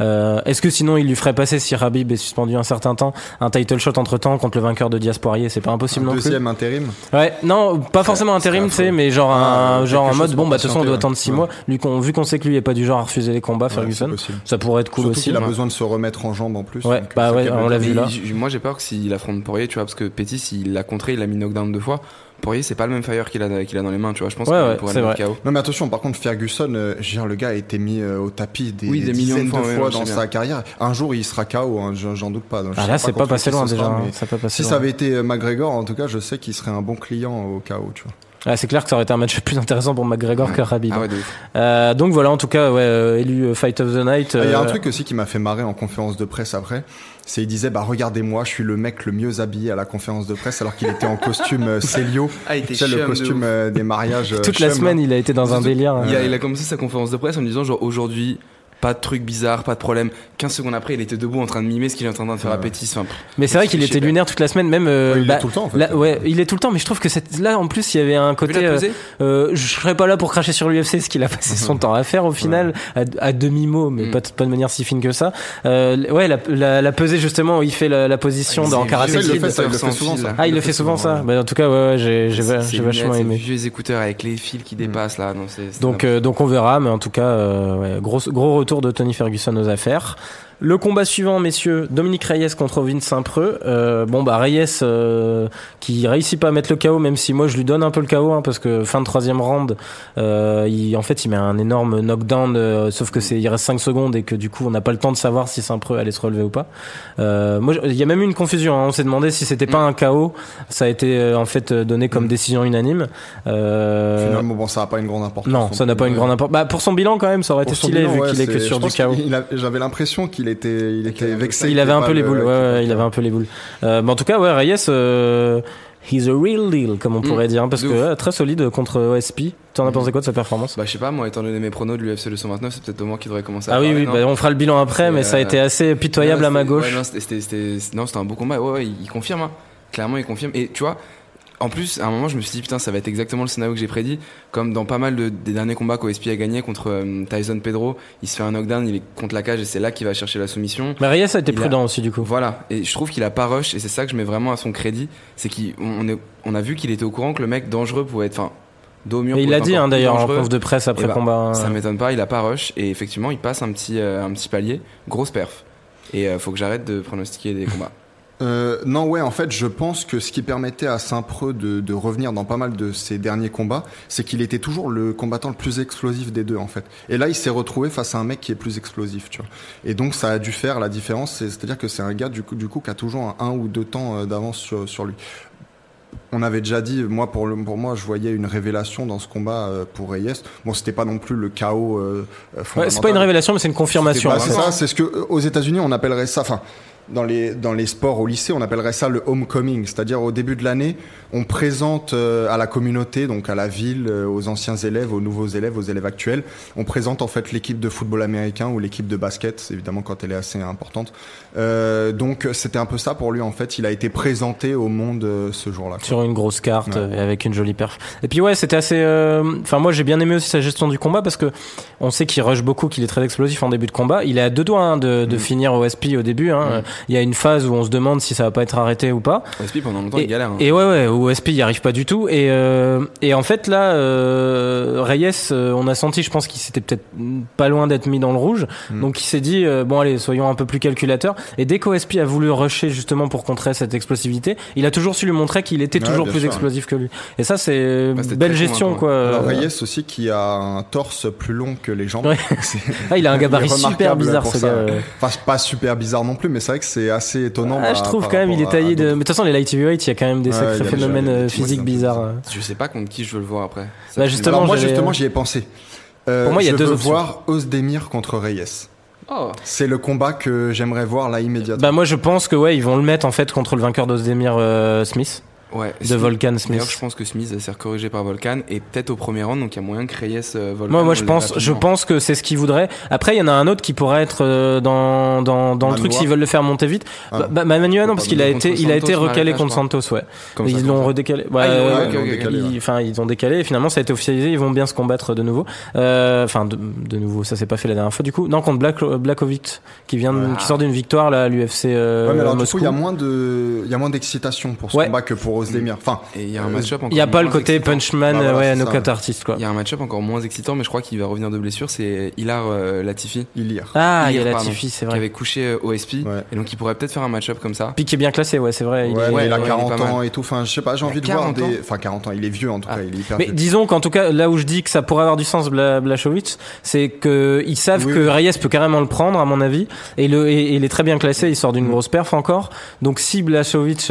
Euh, Est-ce que sinon, il lui ferait passer si Rabib est suspendu un certain temps un title shot entre temps contre le vainqueur de Diaz Poirier? C'est pas impossible Un non plus. deuxième intérim? Ouais, non, pas forcément intérim, tu sais, mais genre Ah, un, quelque genre en chose mode bon, bah de toute façon, on doit attendre 6 ouais. mois. Lui, qu'on- vu qu'on sait que lui est pas du genre à refuser les combats, Ouais, Ferguson, ça pourrait être cool Surtout aussi. qu'il a Ouais. besoin de se remettre en jambe en plus. Ouais, bah ouais, on l'a vu là. il- moi j'ai peur que s'il affronte Poirier, tu vois, parce que Petit, s'il l'a contré, il l'a mis knockdown deux fois. Poirier, c'est pas le même fire qu'il a, qu'il a dans les mains, tu vois. Je pense Ouais, qu'il ouais, pourrait le mettre KO. Non mais attention, par contre Ferguson, euh, je veux dire, le gars a été mis euh, au tapis des, Oui, des millions de fois, de ouais, fois je dans sa carrière. Un jour il sera KO, hein, j'en j'en doute pas. Donc, Ah là, c'est pas passé loin ce déjà. sera, hein. Ça Si loin. ça avait été euh, McGregor, en tout cas, je sais qu'il serait un bon client au KO, tu vois. Ah, c'est clair que ça aurait été un match plus intéressant pour McGregor que Rabib. Ah ouais, ouf. Euh, donc voilà, en tout cas, ouais, euh, élu Fight of the Night. Ah, Il y a un truc aussi qui m'a fait marrer en conférence de presse après. C'est il disait bah regardez-moi, je suis le mec le mieux habillé à la conférence de presse alors qu'il était en costume euh, Célio. Ah, il Tu sais, le costume euh, des mariages. euh, toute la semaine, là. il a été dans un délire. Il a, il a commencé sa conférence de presse en disant genre aujourd'hui pas de trucs bizarres, pas de problème. 15 secondes après, il était debout en train de mimer ce qu'il est en train de faire à Ouais. Pétis. Enfin, pff, Mais c'est vrai qu'il était lunaire toute la semaine, même. euh, Ouais, il bah, est tout le temps en fait. là, ouais, il est tout le temps, mais je trouve que cette, là, en plus, il y avait un côté. euh, euh, je serais pas là pour cracher sur l'UFC, ce qu'il a passé son temps à faire au final, à, à demi mot, mais Mm. pas, de, pas de manière si fine que ça. Euh, ouais, la, la, la pesée justement où il fait la, la position dans C'est Karate il le Kid. fait, ça, il le sans fait souvent, ça. Ah, il le fait souvent ça. Bah, en tout cas, ouais, ouais, j'ai vachement aimé. vieux écouteurs avec les fils qui dépassent là. Donc, euh, donc on verra, mais en tout cas, gros, gros de Tony Ferguson aux affaires. Le combat suivant, messieurs, Dominique Reyes contre Vince Saint-Preux. Euh, bon, bah Reyes euh, qui réussit pas à mettre le KO, même si moi je lui donne un peu le KO, hein, parce que fin de troisième round, euh, il, en fait, il met un énorme knockdown, sauf que c'est il reste 5 secondes et que du coup, on n'a pas le temps de savoir si Saint-Preux allait se relever ou pas. Moi, il y a même eu une confusion. hein. on s'est demandé si c'était pas un KO. Ça a été en fait donné comme Mm. décision unanime. Finalement, bon, ça n'a pas une grande importance. non, ça n'a pas une grande importance. Bah, pour son bilan, quand même, ça aurait été Pour stylé, bilan, vu ouais, qu'il est que sur du a- J'avais l'impression qu'il était, il était vexé. Il avait ait un peu les le- boules, ouais, il avait un peu les boules. Mais en tout cas, ouais, Reyes, euh, he's a real deal, comme on Mm, pourrait dire, parce de que ouais, très solide contre OSP. T'en as Mm. pensé quoi de sa performance? Bah, je sais pas, moi, étant donné mes pronos de l'UFC 229, c'est peut-être moi qui devrait commencer à Ah oui, parler, oui, non bah, on fera le bilan après, mais ça a euh, été assez pitoyable à ma gauche. ouais, non, c'était, c'était- c'était- non, c'était un beau combat. Ouais, ouais, il, il confirme. hein. Clairement, il confirme. Et tu vois, en plus, à un moment, je me suis dit, putain, ça va être exactement le scénario que j'ai prédit. Comme dans pas mal de, des derniers combats qu'OSP a gagné contre euh, Tyson Pedro, il se fait un knockdown, il est contre la cage et c'est là qu'il va chercher la soumission. Mais Reyes a été Il a- prudent aussi, du coup. Voilà, et je trouve qu'il a pas rush, et c'est ça que je mets vraiment à son crédit. C'est qu'on on est- on a vu qu'il était au courant que le mec dangereux pouvait être. Enfin, dos mur. Et il l'a dit, hein, d'ailleurs, en conf de presse après Eh bah, combat. hein. Ça m'étonne pas, il a pas rush, et effectivement, il passe un petit, euh, un petit palier, grosse perf. Et euh, faut que j'arrête de pronostiquer des combats. Euh, non, ouais, en fait, je pense que ce qui permettait à Saint-Preux de, de revenir dans pas mal de ses derniers combats, c'est qu'il était toujours le combattant le plus explosif des deux, en fait. Et là, il s'est retrouvé face à un mec qui est plus explosif, tu vois. Et donc, ça a dû faire la différence. c'est- C'est-à-dire que c'est un gars, du coup, du coup, qui a toujours un, un ou deux temps euh, d'avance sur, sur lui. On avait déjà dit, moi pour, le, pour moi, je voyais une révélation dans ce combat euh, pour Reyes. Bon, c'était pas non plus le chaos. Euh, Ouais, c'est pas une révélation, mais c'est une confirmation. Bah, hein. c'est ça, c'est ce que aux États-Unis on appellerait ça. Enfin, dans les dans les sports au lycée, on appellerait ça le homecoming, c'est-à-dire au début de l'année, on présente euh, à la communauté, donc à la ville, euh, aux anciens élèves, aux nouveaux élèves, aux élèves actuels, on présente en fait l'équipe de football américain ou l'équipe de basket, évidemment quand elle est assez importante. Euh, donc c'était un peu ça pour lui en fait. Il a été présenté au monde euh, ce jour-là. sur une grosse carte Ouais. et avec une jolie perf. Et puis ouais, c'était assez. euh, Enfin moi j'ai bien aimé aussi sa gestion du combat parce que on sait qu'il rush beaucoup, qu'il est très explosif en début de combat. Il est à deux doigts hein, de, de Mm. finir au SP au début. Hein. Mm. Il y a une phase où on se demande si ça va pas être arrêté ou pas. OSP pendant longtemps, Et, il galère. hein. et ouais ouais, au SP il y arrive pas du tout. Et euh, et en fait là, euh, Reyes, euh, on a senti, je pense qu'il s'était peut-être pas loin d'être mis dans le rouge. Mm. Donc il s'est dit euh, bon allez, soyons un peu plus calculateurs. Et dès qu'OSP a voulu rusher justement pour contrer cette explosivité, il a toujours su lui montrer qu'il était Ouais, toujours plus sûr. explosif que lui. Et ça c'est Bah, belle gestion quoi. Alors Reyes aussi qui a un torse plus long que les jambes. Ouais. Ah, il a un gabarit super bizarre ce gars. Enfin, pas super bizarre non plus, mais c'est vrai que c'est assez étonnant. Ah, bah, je trouve par quand même, il est taillé de. Mais de toute façon, les light heavyweight, il y a quand même des Ouais, sacrés déjà phénomènes euh, physiques bizarres. Je sais pas contre qui je veux le voir après. Bah, justement, Alors moi justement j'y ai pensé. Euh, Pour moi, il y a je deux veux options. voir Ozdemir contre Reyes. Oh, C'est le combat que j'aimerais voir là immédiatement. Bah, moi, je pense que, ouais, ils vont le mettre en fait contre le vainqueur d'Ozdemir euh, Smith, ouais. de Smith- Volkan D'ailleurs, Smith. je pense que Smith s'est corrigé par Volkan et peut-être au premier round, donc il y a moyen que Reyes euh, Volkan. Moi, moi, je pense, je pense que c'est ce qu'ils voudraient. Après, il y en a un autre qui pourrait être euh, dans dans, dans le truc s'ils veulent le faire monter vite. Ah. Bah, bah, Manuel, non, parce qu'il a été, il a été recalé contre. Santos, ouais. Comme ça, ils l'ont redécalé. Ouais, Ah, ils l'ont- ouais, ouais, ouais, ok, ils ok, l'ont ok. décalé, ouais. ils- Enfin, ils ont décalé. Et finalement, ça a été officialisé. Ils vont bien se combattre de nouveau. Euh, Enfin, de, de nouveau, ça s'est pas fait la dernière fois. Du coup, non, contre Black, Blackovic, qui vient, de- qui sort d'une victoire là à l'UFC euh, Ouais, mais alors du coup il y a moins de il y a moins d'excitation pour ce combat que pour Enfin il y a un Euh, match-up encore Il y a pas le côté excitant. punchman, Bah, voilà, ouais, knockout artist quoi. Il y a un match-up encore moins excitant, mais je crois qu'il va revenir de blessure. C'est Hilar euh, Latifi Ilir. Ah, il y a Hier, la pardon, Tiffy, c'est qui vrai. avait couché euh, OSP. Ouais. Et donc il pourrait peut-être faire un match-up comme ça. Puis qui est bien classé, ouais, c'est vrai. il Ouais, est- mais il a ouais, il est 40 pas mal. ans et tout. Enfin, je sais pas, j'ai envie de voir 40 ans des. Enfin, 40 ans, il est vieux en tout Ah. cas, il est hyper Mais vieux. disons qu'en tout cas, là où je dis que ça pourrait avoir du sens, Bla- Blachowicz, c'est que ils savent Oui, que. Reyes peut carrément le prendre, à mon avis, et, le, et, et il est très bien classé, il sort d'une Mm. grosse perf encore. Donc si Blachowicz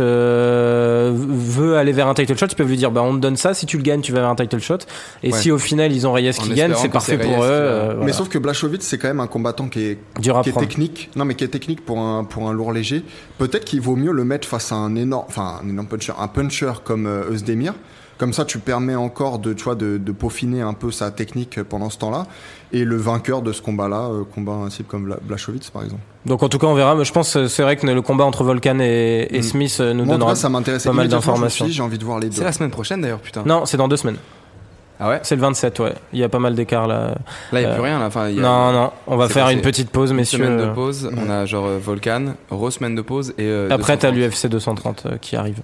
euh, veut aller vers un title shot, ils peuvent lui dire, bah on te donne ça, si tu le gagnes, tu vas vers un title shot. Et Ouais. si au final ils ont Reyes En qui gagne, c'est que parfait pour Reyes eux. qui va- euh, Mais voilà. sauf que Blachowicz, c'est quand même un combattant qui est, Dur à qui est technique. Non, mais qui est technique pour un, pour un lourd léger. Peut-être qu'il vaut mieux le mettre face à un énorme, enfin, un énorme puncher, un puncher comme euh, Özdemir. Comme ça, tu permets encore de, tu vois, de, de peaufiner un peu sa technique pendant ce temps-là. Et le vainqueur de ce combat-là, euh, combat un type comme Bla- Blachowicz, par exemple. Donc en tout cas, on verra. Mais je pense que c'est vrai que le combat entre Volkan et, et Mm. Smith euh, nous Moi, donnera. cas, ça m'intéresse pas mal d'informations. J'ai envie de voir les deux. C'est la semaine prochaine d'ailleurs, putain. Non, c'est dans deux semaines. Ah ouais C'est le 27, ouais. Il y a pas mal d'écart là. Là, il n'y a Euh, plus rien. Là. Enfin, il y a Non, non, on va faire une petite pause, une messieurs. semaine de pause. On a genre euh, Volcan, re-semaine de pause et. euh, Après, t'as 230. l'UFC 230 euh, qui arrive.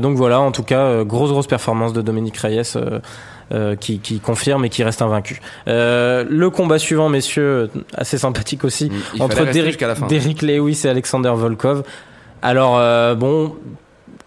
Donc voilà, en tout cas, grosse grosse performance de Dominique Reyes qui, qui confirme et qui reste invaincu. Le combat suivant, messieurs, assez sympathique aussi, Mm, Il entre Derrick, Lewis et Alexander Volkov. Alors bon.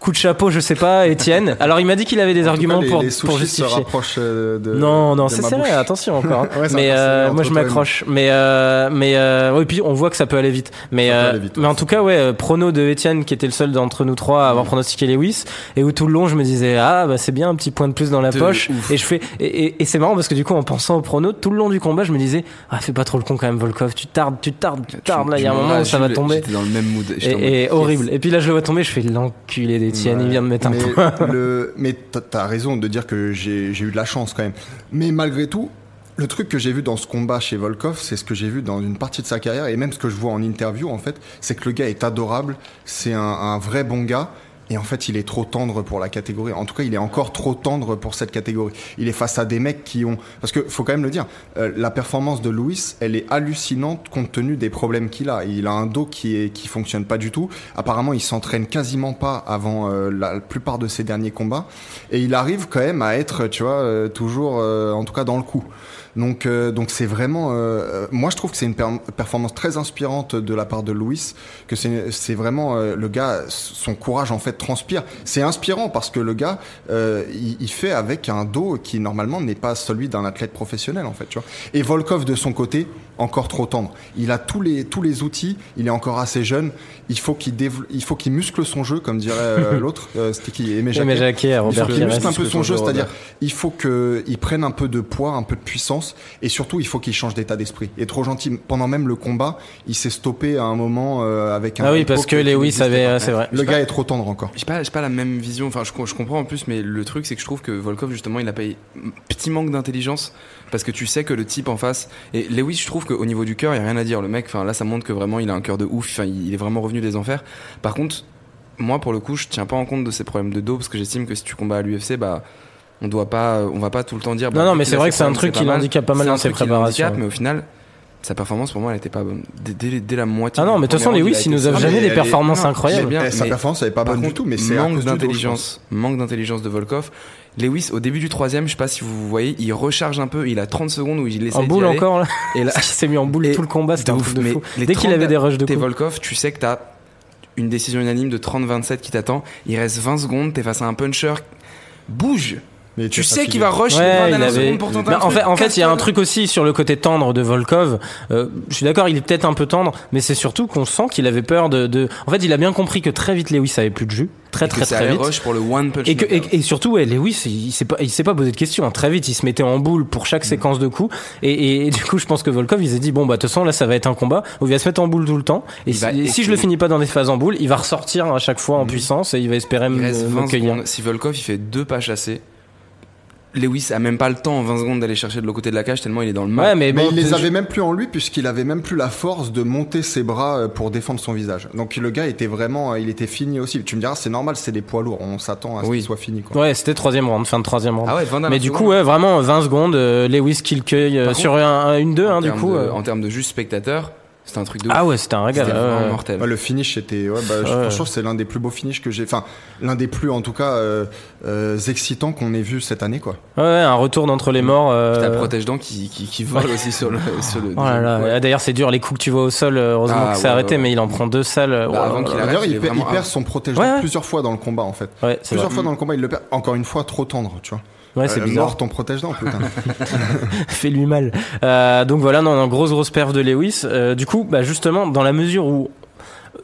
Coup de chapeau, je sais pas, Étienne. Alors il m'a dit qu'il avait des En arguments cas, les, pour, les pour se justifier. rapprochent euh, de. Non, non, c'est serré, attention encore. hein. Ouais, mais euh, moi je et m'accroche. Mais euh, mais euh, oui, puis on voit que ça peut aller vite. Mais euh, aller vite, mais en tout cas, ouais, euh, prono de Étienne qui était le seul d'entre nous trois à avoir Mm. pronostiqué Lewis et où tout le long je me disais ah bah c'est bien un petit point de plus dans la De poche. ouf. Et je fais et, et- et c'est marrant parce que du coup en pensant au prono tout le long du combat je me disais ah fais pas trop le con quand même Volkov, tu tardes, tu tardes, tu tardes là il y a un moment où ça va tomber. Dans le même mood. Et, et horrible. Et puis là je le vois tomber, je fais l'enculé d'Étienne, il Ouais. vient de mettre un mais point. le, mais t'as- raison de dire que j'ai j'ai eu de la chance quand même. Mais malgré tout, le truc que j'ai vu dans ce combat chez Volkov, c'est ce que j'ai vu dans une partie de sa carrière et même ce que je vois en interview en fait, c'est que le gars est adorable, c'est un, un vrai bon gars. Et en fait, il est trop tendre pour la catégorie. En tout cas, il est encore trop tendre pour cette catégorie. Il est face à des mecs qui ont... Parce que faut quand même le dire, euh, la performance de Louis, elle est hallucinante compte tenu des problèmes qu'il a. Il a un dos qui est qui fonctionne pas du tout. Apparemment, il s'entraîne quasiment pas avant euh, la plupart de ses derniers combats, et il arrive quand même à être, tu vois, euh, toujours, euh, en tout cas, dans le coup. Donc, euh, donc c'est vraiment. euh, moi, je trouve que c'est une per- performance très inspirante de la part de Louis. Que c'est c'est vraiment euh, le gars, son courage en fait transpire. C'est inspirant parce que le gars, euh, il, il fait avec un dos qui normalement n'est pas celui d'un athlète professionnel en fait. Tu vois. Et Volkov de son côté, encore trop tendre. Il a tous les tous les outils. Il est encore assez jeune. Il faut qu'il développe, il faut qu'il muscle son jeu, comme dirait euh, l'autre. Euh, C'était qui? Aimé Jacquet. Jacquet, Il faut qu'il muscle un peu son jeu, c'est-à-dire il faut qu'il prenne un peu de poids, un peu de puissance, et surtout il faut qu'il change d'état d'esprit. Il est trop gentil. Pendant même le combat, il s'est stoppé à un moment euh, avec un. Ah oui, parce que Lewis avait, euh, c'est vrai. Le gars est trop tendre encore. J'ai pas, j'ai pas la même vision, enfin je, je comprends en plus, mais le truc c'est que je trouve que Volkov justement il a pas eu- petit manque d'intelligence parce que tu sais que le type en face et Lewis je trouve qu'au niveau du cœur il y a rien à dire le mec, enfin là ça montre que vraiment il a un cœur de ouf, enfin il est vraiment revenu des enfers. Par contre moi pour le coup je tiens pas en compte de ses problèmes de dos parce que j'estime que si tu combats à l'UFC bah on doit pas, on va pas tout le temps dire. bah, Non, non, mais c'est vrai que c'est un truc qui l'handicape pas mal dans ses préparations. Mais au final sa performance pour moi elle était pas bonne. Dès, dès- dès la moitié. Ah non, mais de toute façon, Lewis, a il nous a Non, jamais mais des performances incroyables. bien, sa performance elle est pas bonne du tout, mais c'est manque d'intelligence, manque d'intelligence de Volkov. Lewis, au début du troisième, je sais pas si vous voyez, il recharge un peu. Il a 30 secondes où il essaie En d'y boule aller. encore, là. Et là, Il s'est mis en boule Et- tout le combat, c'était de un ouf, truc de mais fou. les Dès qu'il 30 avait des rushs de t'es coups. Volkov, tu sais que t'as une décision unanime de 30-27 qui t'attend. Il reste 20 secondes, t'es face à un puncher. Bouge, Mais Tu sais fatigué. qu'il va rush les 20 Ouais, il dernières avait. secondes pour tenter Bah, un en truc, fait, en fait, il y a un casse-toi. truc aussi sur le côté tendre de Volkov. Euh, je suis d'accord, il est peut-être un peu tendre, mais c'est surtout qu'on sent qu'il avait peur de, de. En fait, il a bien compris que très vite Lewis avait plus de jus, très Et très très vite. rush pour le one punch. Et, que, et, knockout. et surtout, ouais, Lewis, il, il s'est pas, il s'est pas posé de questions. hein. Très vite, il se mettait en boule pour chaque Mm. séquence de coups. Et, du coup, je pense que Volkov, il s'est dit bon, bah, de toute façon, là, ça va être un combat où il va se mettre en boule tout le temps. Et si, je le finis pas dans des phases en boule, il va ressortir à chaque fois en puissance et il va espérer Mm. Il me, reste me 20 cueillir. Si Volkov il fait deux pas chassés, Lewis a même pas le temps en 20 secondes d'aller chercher de l'autre côté de la cage tellement il est dans le mal. Ouais, mais, Mais bon, il les avait même plus en lui puisqu'il avait même plus la force de monter ses bras euh, pour défendre son visage. Donc le gars était vraiment, euh, il était fini aussi. Tu me diras, c'est normal, c'est des poids lourds, on s'attend à ce Oui. qu'il soit fini. Quoi. Ouais, c'était troisième round, fin de troisième round. Ah ouais, 20 Mais du coup, ouais, vraiment 20 secondes, euh, Lewis qui le cueille euh, sur un, un- une 2 en hein, du coup. de- euh. en termes de juste spectateur, c'était un truc de Ah ouais, c'était un régal. C'était ouais, vraiment ouais. mortel. Le finish était, ouais, bah, je- franchement, c'est l'un des plus beaux finishes que j'ai, enfin, l'un des plus, en tout cas, euh, euh, excitants qu'on ait vu cette année, quoi. Ouais, ouais, un retour d'entre les morts. euh, T'as le protège-dents qui, qui, qui vole aussi sur le, sur le Oh là là, Ouais. D'ailleurs, c'est dur, les coups que tu vois au sol, heureusement Ah, que c'est ouais, arrêté, ouais. mais il en prend deux salles. euh, Bah, avant qu'il D'ailleurs, il perd- il son protège Ouais, ouais. plusieurs fois dans le combat, en fait. Ouais, c'est Plusieurs vrai. fois dans le combat, il le perd. Encore une fois, trop tendre, tu vois. Ouais, c'est Euh, bizarre. Mort ton protège-dents, putain. Fais-lui mal. Euh, donc voilà, non, non, grosse, grosse perf de Lewis. Euh, du coup, bah, justement, dans la mesure où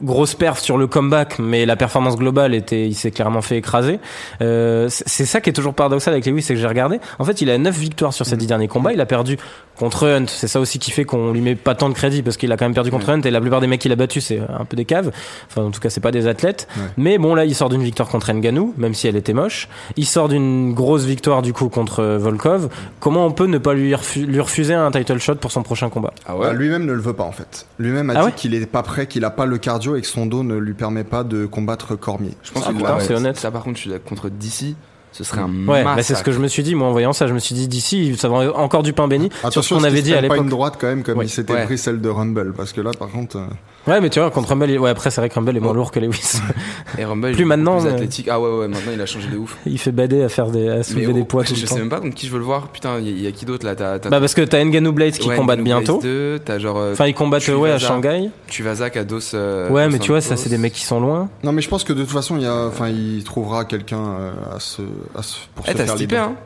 grosse perf sur le comeback, mais la performance globale était, il s'est clairement fait écraser. Euh, c'est ça qui est toujours paradoxal avec Lewis, c'est que j'ai regardé. En fait, il a 9 victoires sur ses 10 derniers combats. Il a perdu contre Hunt. C'est ça aussi qui fait qu'on lui met pas tant de crédit parce qu'il a quand même perdu contre Hunt et la plupart des mecs qu'il a battus, c'est un peu des caves. Enfin, en tout cas, c'est pas des athlètes. Ouais. Mais bon, là, il sort d'une victoire contre Nganou, même si elle était moche. Il sort d'une grosse victoire, du coup, contre euh, Volkov. Comment on peut ne pas lui, refu- lui refuser un title shot pour son prochain combat? Ah Bah, ouais Lui-même ne le veut pas en fait. Lui-même a Ah dit ouais? qu'il est pas prêt, qu'il a pas le cardio et que son dos ne lui permet pas de combattre Cormier. Je pense Ah, que putain, là, c'est honnête. Ça, par contre, je suis contre DC, ce serait un Ouais, bah, c'est ce que je me suis dit, moi, en voyant ça. Je me suis dit, d'ici, ça va encore du pain béni sur ce Attention, qu'on avait dit à prenne pas l'époque. une droite quand même comme Ouais. il s'était Ouais. pris celle de Rumble parce que là par contre euh, Ouais, mais tu vois, contre Rumble, il- ouais, après, c'est vrai que Rumble est moins lourd que Lewis. Et Rumble, Plus maintenant, Plus mais- athlétique. Ah ouais, ouais, maintenant il a changé de ouf. il fait bader à faire des, à soulever Mais des oh, poids tout je le sais temps. même pas contre qui je veux le voir. Putain, il y, a- il y a qui d'autre là? Bah, parce que t'as Ngannou Blades qui ouais, combattent bientôt. Blaze 2, T'as genre. euh, Enfin, ils combattent, Tu ouais, à vas Shanghai. Tuvazak à Dos. euh, Ouais, mais tu vois, ça, c'est des mecs qui sont loin. non mais je pense que de toute façon il y a enfin il trouvera quelqu'un euh, à se, à se pour Eh, se t'as faire hein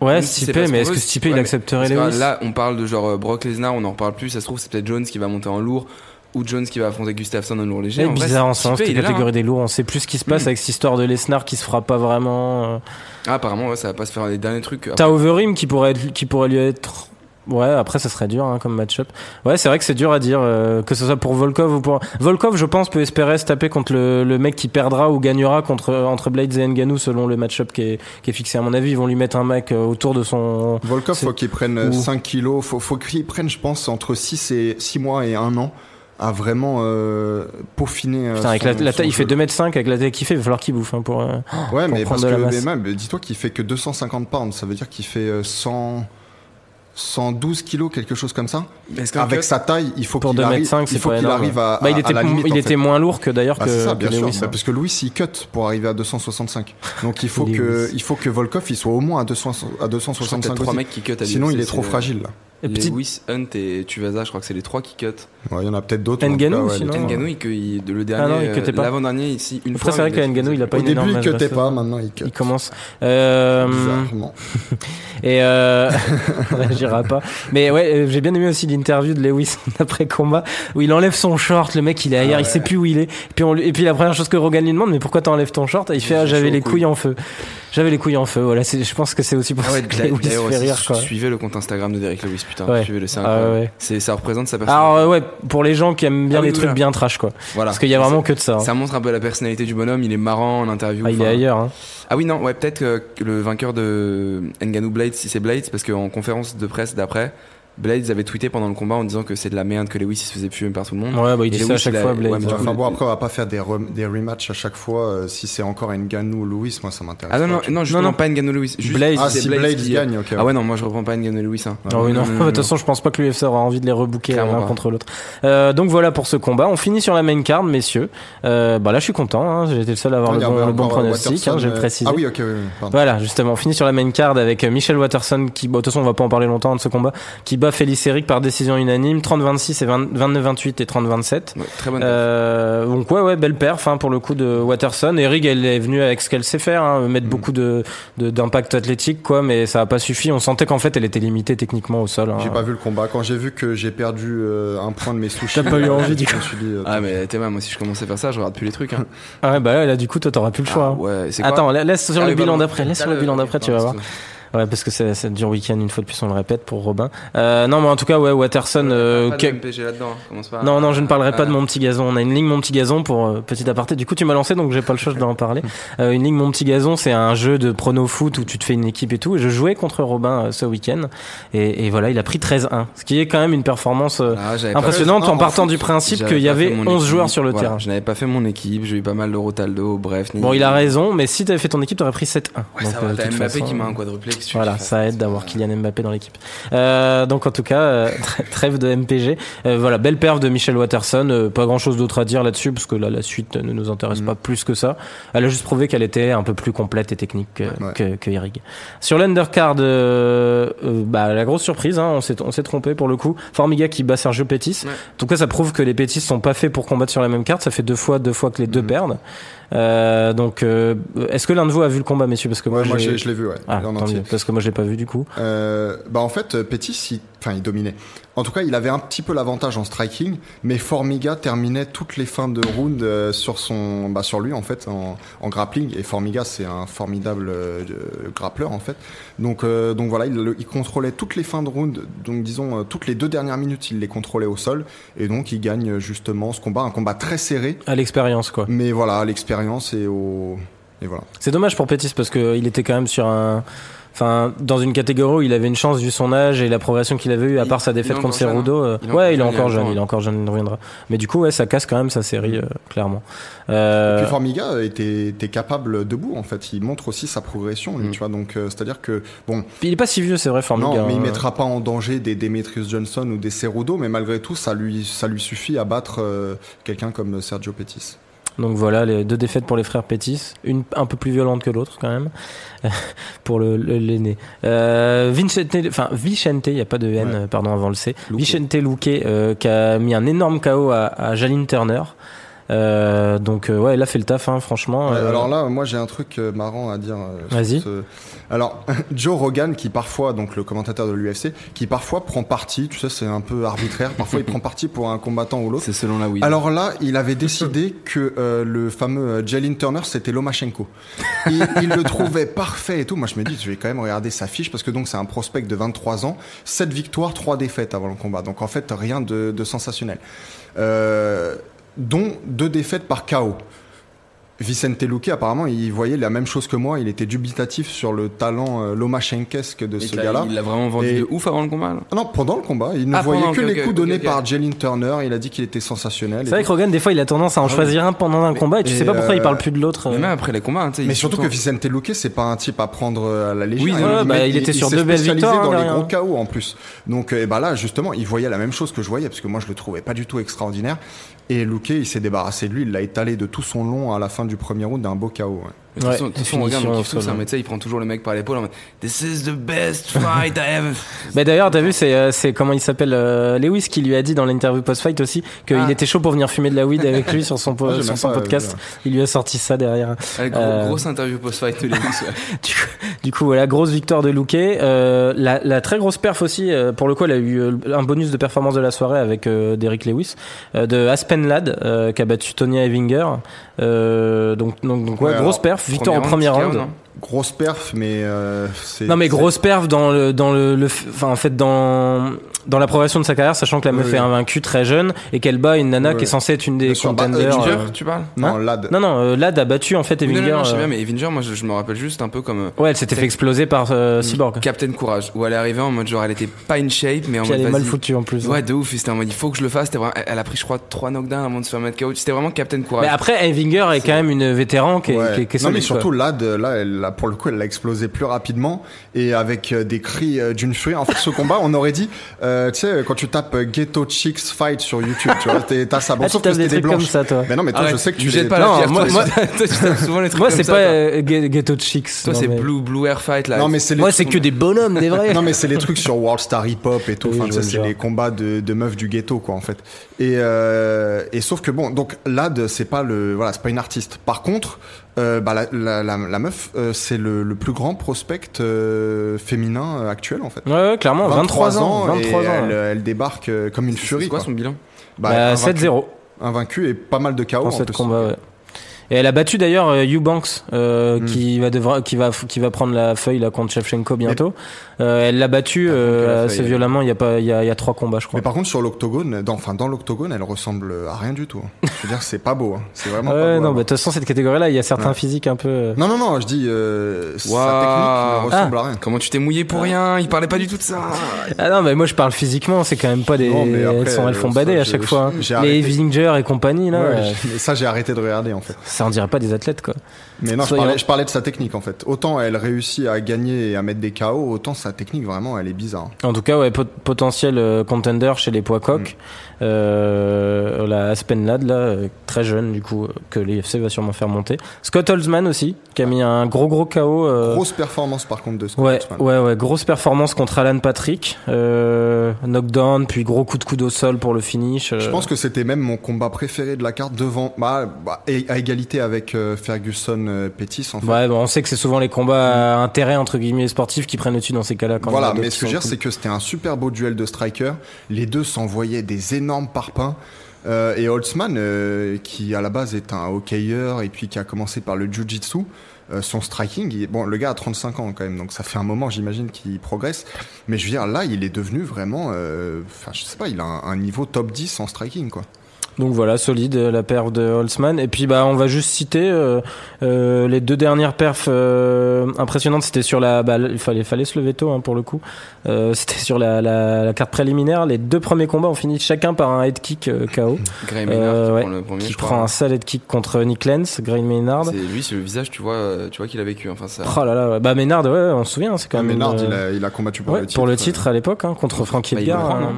Ouais, Même Stipe, mais est-ce que Stipe, ouais, il accepterait Lewis? Là, on parle de genre euh, Brock Lesnar, on en reparle plus. Ça se trouve, c'est peut-être Jones qui va monter en lourd ou Jones qui va affronter Gustafsson en lourd léger. C'est En vrai, bizarre en moment, cette catégorie hein. des lourds. On sait plus ce qui se passe Mm. avec cette histoire de Lesnar qui se fera pas vraiment. euh. Ah, apparemment, ouais, ça va pas se faire les derniers trucs. T'as Overeem qui pourrait être, qui pourrait lui être. Ouais, après ça serait dur hein, comme match-up. Ouais, c'est vrai que c'est dur à dire euh, que ce soit pour Volkov ou pour Volkov, je pense peut espérer se taper contre le, le mec qui perdra ou gagnera contre entre Blades et Ngannou selon le match-up qui est, qui est fixé. À mon avis, ils vont lui mettre un mec euh, autour de son. Volkov faut qu'il prenne euh, Ou- 5 kilos, faut, faut qu'il prenne je pense entre 6 et 6 mois et 1 an à vraiment euh, peaufiner euh, Putain, avec son- la, la taille, il fait jeu. 2m5 avec la taille qu'il fait, il va falloir qu'il bouffe hein, pour. euh, Ouais, mais pour parce prendre de la que masse. mais dis-toi qu'il fait que 250 pounds, ça veut dire qu'il fait euh, 100 112 kilos, quelque chose comme ça. Avec cut- sa taille, il faut Pour qu'il 2 arrive, mètres 5, il faut qu'il arrive à, Bah, il était, à la limite, il en était fait. moins lourd que d'ailleurs Ah, que, c'est ça, que bien sûr. Lewis. Bah, parce que Louis, il cut pour arriver à 265. Donc il faut que, il faut que Volkov, il soit au moins à, 200, à Je crois que t'as 265 trois mecs qui cut à Sinon, il est trop euh, fragile. Là. Et Lewis, Hunt et Tuvaza, je crois que c'est les trois qui cut. Ouais, il y en a peut-être d'autres. cas, ouais, Non. Ngannou, il, il- le Ah dernier, non, il cutait euh, pas. l'avant-dernier ici, une Après, fois. c'est vrai qu'à il a pas Au une énorme début, il cutait pas, maintenant il cut. Il commence. Euh, Bizarrement. et euh, on réagira pas. Mais ouais, euh, j'ai bien aimé aussi l'interview de Lewis après combat où il enlève son short. Le mec, il est ailleurs, il sait plus où il est. Et puis, on lui- et puis la première chose que Rogan lui demande, mais pourquoi t'enlèves ton short? Et il fait, ah, j'avais les couilles. en feu. J'avais les couilles en feu. Voilà, je pense que c'est aussi pour Ah ça ouais, que Lewis fait aussi, rire, quoi. Suivez le compte Instagram de Derek Lewis, putain. Ouais. Suivez-le, c'est Ah incroyable. ouais. C'est, ça représente sa Alors personnalité. euh, ouais, pour les gens qui aiment bien Ah oui, les trucs voilà. bien trash, quoi. voilà. Parce qu'il y a vraiment que de ça. hein. Ça montre un peu la personnalité du bonhomme. Il est marrant en interview. Ah, il est ailleurs. Hein. Ah oui, non, ouais, peut-être que le vainqueur de Ngannou Blades, si c'est Blades, parce qu'en conférence de presse d'après, Blades avait tweeté pendant le combat en disant que c'est de la merde, que Lewis il se faisait fumer par tout le monde. Ouais, bah il Et dit ça à Lewis, chaque il a- fois, Blade. ouais, mais du Ouais, coup, Enfin bon, après, on va pas faire des, rem- des rematchs à chaque fois. euh, si c'est encore Ngannou ou Louis, moi ça m'intéresse. Ah non, pas, non, non, justement, non. pas Ngannou Lewis. Juste Blades. Ah, si Blade qui- gagne, ok. Ah ouais, non, moi je reprends pas Ngannou Lewis. Hein. Ah oui, non. De toute façon, je pense pas que l'UFC aura envie de les rebooker l'un contre l'autre. Euh, donc voilà pour ce combat. On finit sur la main card, messieurs. Euh, bah là, je suis content. Hein. J'ai été le seul à avoir Ah, le bon, pronostic. Hein, le préciser. Ah oui, ok, oui, oui, pardon. Voilà, justement, on finit sur la main card avec Michel Watterson qui, bon, de toute façon, on va pas en parler longtemps de ce combat, qui bat Félix Eric par décision unanime, 30-26 et 20 29-28 et 30-27. Ouais, très bonne. Euh, donc ouais, ouais, belle perf hein, pour le coup de Watterson. Eric, elle est venue avec ce qu'elle sait faire, hein, mettre beaucoup de de- d'impact athlétique, quoi, mais ça a pas suffi. On sentait qu'en fait, elle était limitée techniquement au sol. hein. J'ai pas vu le combat. Quand j'ai vu que j'ai perdu euh, un point de mes sushis, T'as pas eu envie, du je me suis dit. euh, Ah mais Théma, moi si je commençais à faire ça, je regarde plus les trucs. Hein. Ah ouais, bah là, du coup, toi, t'auras plus le choix. Ah, ouais, quoi Attends, la- laisse sur Ah le bilan d'après. Laisse sur le bilan d'après, tu vas voir. Ouais, parce que c'est c'est dur week-end une fois de plus, on le répète pour Robin. Euh, non, mais en tout cas, ouais, Watterson. euh, Pas de qui- MPG là-dedans, hein, pas. Non, non, je ne parlerai pas de mon petit gazon. On a une ligne mon petit gazon pour euh, petit aparté. Du coup, tu m'as lancé, donc j'ai pas le choix d'en parler. Euh, une ligne mon petit gazon, c'est un jeu de prono foot où tu te fais une équipe et tout. Et je jouais contre Robin euh, ce week-end, et, et voilà, il a pris 13-1, ce qui est quand même une performance euh, Ah, impressionnante en en partant foot, du principe qu'il y avait mon 11 équipe. joueurs sur le Voilà, terrain. Je n'avais pas fait mon équipe, j'ai eu pas mal de Rotaldo, bref. Bon, il a raison, mais si t'avais fait ton équipe, t'aurais pris 7-1. Ouais, Donc, ça va, euh, de t'as toute Mbappé façon, qui met un quadruplé. Voilà, ça aide d'avoir Kylian Mbappé dans l'équipe. Euh, donc en tout cas, euh, trê- trêve de MPG. Euh, voilà, belle perf de Michel Watterson. Euh, pas grand-chose d'autre à dire là-dessus parce que là, la suite ne nous intéresse Mm. pas plus que ça. Elle a juste prouvé qu'elle était un peu plus complète et technique que, Ouais. que, que Eric. Sur l'undercard, euh, euh, bah, la grosse surprise, hein, on s'est on s'est trompé pour le coup. Formiga qui bat Sergio. Ouais. En tout cas, ça prouve que les Pettis sont pas faits pour combattre sur la même carte. Ça fait deux fois, deux fois que les deux Mm. perdent. Euh, donc, euh, est-ce que l'un de vous a vu le combat, messieurs Parce que ouais, moi, je l'ai vu, ouais, ah, parce que moi je l'ai pas vu du coup. Euh, bah en fait, Pettis, il, enfin, il dominait. En tout cas, il avait un petit peu l'avantage en striking, mais Formiga terminait toutes les fins de round euh, sur son, bah, sur lui en fait, en, en grappling. Et Formiga, c'est un formidable euh, grappleur en fait. Donc, euh, donc voilà, il, il contrôlait toutes les fins de round. Donc disons euh, toutes les deux dernières minutes, il les contrôlait au sol, et donc il gagne euh, justement ce combat, un combat très serré. À l'expérience quoi. Mais voilà, à l'expérience et au, et voilà. C'est dommage pour Pettis parce que il était quand même sur un. Enfin, dans une catégorie où il avait une chance vu son âge et la progression qu'il avait eu, à part sa défaite contre Cerudo. euh, Il est ouais, encore il est jeune, encore jeune, il est encore jeune, il reviendra. Mais du coup, ouais, ça casse quand même sa série, euh, clairement. Et Euh, puis Formiga était, était capable debout en fait. Il montre aussi sa progression, lui, Mm. tu vois. Donc euh, c'est-à-dire que bon, il est pas si vieux, c'est vrai, Formiga. non, mais il hein. mettra pas en danger des Demetrius Johnson ou des Cerudo, mais malgré tout, ça lui, ça lui suffit à battre euh, quelqu'un comme Sergio Pettis. Donc voilà, les deux défaites pour les frères Pettis, une un peu plus violente que l'autre quand même, pour le le- l'aîné. Euh, Vincente, enfin Vicente, il y a pas de N, Ouais. pardon avant le C. Luque. Vicente Luque euh, qui a mis un énorme KO à, à Jaline Turner. Euh, donc euh, ouais, il a fait le taf, hein, franchement. Ouais, Euh, alors là, moi j'ai un truc euh, marrant à dire. euh, Vas-y. ce- Alors Joe Rogan, qui parfois, donc le commentateur de l'UFC, qui parfois prend parti. Tu sais, c'est un peu arbitraire. Parfois, il prend parti pour un combattant ou l'autre. C'est selon la weed. Alors là, il avait décidé que euh, le fameux euh, Jalen Turner, c'était Lomachenko. Il, il le trouvait parfait et tout. Moi, je me dis, je vais quand même regarder sa fiche parce que donc c'est un prospect de 23 ans, 7 victoires, 3 défaites avant le combat. Donc en fait, rien de, de sensationnel. Euh, dont deux défaites par KO. Vicente Luque, apparemment, il voyait la même chose que moi. Il était dubitatif sur le talent euh, lomachenkesque de Et ce gars-là. Il l'a vraiment vendu Et- de ouf avant le combat. là. Ah non, pendant le combat, il ne Ah, voyait pendant, que les coups donnés par Jalen Turner. Il a dit qu'il était sensationnel. C'est vrai que Rogan, des fois, il a tendance à en Ah oui. choisir un pendant un combat et tu Et sais pas pourquoi il euh, parle plus de l'autre. Mais euh. même après les combats, hein, Mais il- surtout que Vicente Luque, c'est pas un type à prendre euh, à la légère. Oui, Il- il bah, il était sur deux belles victoires, dans hein, les gros KO en plus. Donc, et bah là, justement, il voyait la même chose que je voyais, parce que moi, je le trouvais pas du tout extraordinaire. Et Luque, il s'est débarrassé de lui, il l'a étalé de tout son long à la fin du premier round d'un beau ouais. De toute Ouais, façon, regarde, sol, c'est un hein. médecin, il prend toujours le mec par l'épaule en mode This is the best fight I ever. Mais d'ailleurs, t'as vu, c'est, euh, c'est comment il s'appelle euh, Lewis qui lui a dit dans l'interview post-fight aussi qu'il Ah. était chaud pour venir fumer de la weed avec lui sur son, po- Ah, sur son pas, podcast. euh, Il lui a sorti ça derrière. Gros- Euh. Grosse interview post-fight de Lewis. ouais. Du coup, du coup, voilà, grosse victoire de Luque. Euh, la, la très grosse perf aussi, euh, pour le coup, elle a eu un bonus de performance de la soirée avec euh, Derrick Lewis, euh, de Aspen Ladd, euh, qui a battu Tonya Evinger. Euh, donc, donc, donc, ouais, Ouais, grosse perf, victoire au premier petit round. KO, non Grosse perf, mais euh, c'est. Non mais grosse perf dans le dans le, le enfin en fait dans dans la progression de sa carrière sachant que la meuf Oui, est invaincue très jeune et qu'elle bat une nana Oui, qui est censée être une des contenders. Evinger, euh, tu parles Non, Lad. Non non, euh, Lad a battu en fait Oui, non, Evinger. non, non, je sais euh, bien, mais Evinger, moi je, je me rappelle juste un peu comme euh, Ouais, elle s'était fait exploser par euh, Cyborg. Captain Courage, où elle est arrivée en mode genre elle était pas in shape, mais en Puis elle mode est mal foutue en plus. hein. Ouais, de ouf, c'était en mode il faut que je le fasse. Vraiment- elle a pris, je crois, trois knockdowns avant de se faire mettre KO. C'était vraiment Captain Courage. Mais après Evinger est quand même une vétéran qui est, Ouais. qui est- qui est non mais surtout Lad, là, elle, là, pour le coup, elle l'a explosé plus rapidement et avec des cris d'une furie. En fait, ce combat, on aurait dit, euh, tu sais, quand tu tapes Ghetto Chicks Fight sur YouTube, tu vois, t'es- t'as ça. Bon, Ah, tu sauf que tapes des des trucs comme blanches. ça, toi. Mais non, mais toi, je sais que tu lui les- jette pas Non, la pierre. moi- toi, moi- toi, tu tapes souvent les trucs Moi, comme c'est ça, pas toi. euh, Ghe- Ghetto Chicks. Toi, c'est mais- Blue, Blue Air Fight, là. Non, mais c'est les Moi, c'est que des bonhommes, des vrais. Non mais c'est les trucs sur World Star Hip Hop et tout. Oui, Enfin, tu sais, c'est les combats de, de meufs du ghetto quoi en fait. Et, euh, et sauf que bon, donc Lad c'est pas le voilà c'est pas une artiste. Par contre, euh, bah, la, la, la, la meuf euh, c'est le, le plus grand prospect euh, féminin euh, actuel en fait. Ouais, ouais, clairement, 23 ans. 23 et ans. Elle, elle débarque euh, comme une furie. C'est quoi quoi. son bilan Bah, invaincu- 7-0 Invaincu et pas mal de chaos en cette plus. combat, ouais. Et elle a battu d'ailleurs euh, Eubanks, euh, Mm. qui va devra, qui va, qui va prendre la feuille là contre Shevchenko bientôt. Euh, elle l'a battu euh, assez violemment. Il y a pas, il y a, il y a trois combats, je crois. Mais par contre sur l'octogone, dans, enfin dans l'octogone, elle ressemble à rien du tout. hein. Je veux dire c'est pas beau. hein. C'est vraiment pas Ouais, beau. non, bah, de toute façon, cette catégorie-là, il y a certains Ouais. physiques un peu. euh, Non non non, je dis euh, sa technique ne ressemble à rien. Comment tu t'es mouillé pour rien? Il parlait pas du tout de ça. Ah non, mais moi je parle physiquement, c'est quand même pas des. Non, mais après, elles, sont, elles font bader à chaque fois. hein. Les. Vinger et compagnie, là, Ouais, ça j'ai arrêté de regarder en fait. Ça en dirait pas des athlètes, quoi. Mais non, je parlais, je parlais de sa technique en fait. Autant elle réussit à gagner et à mettre des KO, autant sa technique vraiment elle est bizarre. En tout cas, ouais, pot- potentiel euh, contender chez les poids coqs. Euh, la Aspen Lad, là, euh, très jeune, du coup, que l'IFC va sûrement faire monter. Scott Holzman aussi, qui a mis un gros gros KO. euh, Grosse performance par contre de Scott Ouais, Holtzman. ouais, ouais, grosse performance contre Alan Patrick, euh, knockdown, puis gros coup de coude au sol pour le finish. Je pense que c'était même mon combat préféré de la carte devant, bah, bah, à égalité avec Ferguson Pettis en fait. Ouais, bon, on sait que c'est souvent les combats à intérêt entre guillemets sportifs qui prennent le dessus dans ces cas-là. Voilà, mais ce que je veux dire, c'est que c'était un super beau duel de striker. Les deux s'envoyaient des énormes parpaings. Euh, et Holtzman, euh, qui à la base est un hockeyeur et puis qui a commencé par le jiu-jitsu, euh, son striking, bon, le gars a 35 ans quand même, donc ça fait un moment, j'imagine, qu'il progresse. Mais je veux dire, là, il est devenu vraiment, euh, enfin, je sais pas, il a un niveau top 10 en striking, quoi. Donc voilà, solide euh, la perf de Holtzman. Et puis bah on va juste citer euh, euh, les deux dernières perfs euh, impressionnantes. C'était sur la, bah, il fallait fallait se lever tôt hein, pour le coup. Euh, C'était sur la, la, la carte préliminaire. Les deux premiers combats ont fini chacun par un head kick euh, KO. Gray Euh, Maynard qui ouais, prend le premier, qui je prend crois. un sale head kick contre Nick Lenz, Grain Maynard. C'est lui, c'est le visage, tu vois, tu vois qu'il a vécu. Enfin, ça. Oh là là, ouais. bah Maynard, ouais, on se souvient, c'est quand même. Ménard, une, il, a, il a combattu pour ouais, le titre. pour le titre à l'époque, hein, contre Frankie Bah, il Edgar.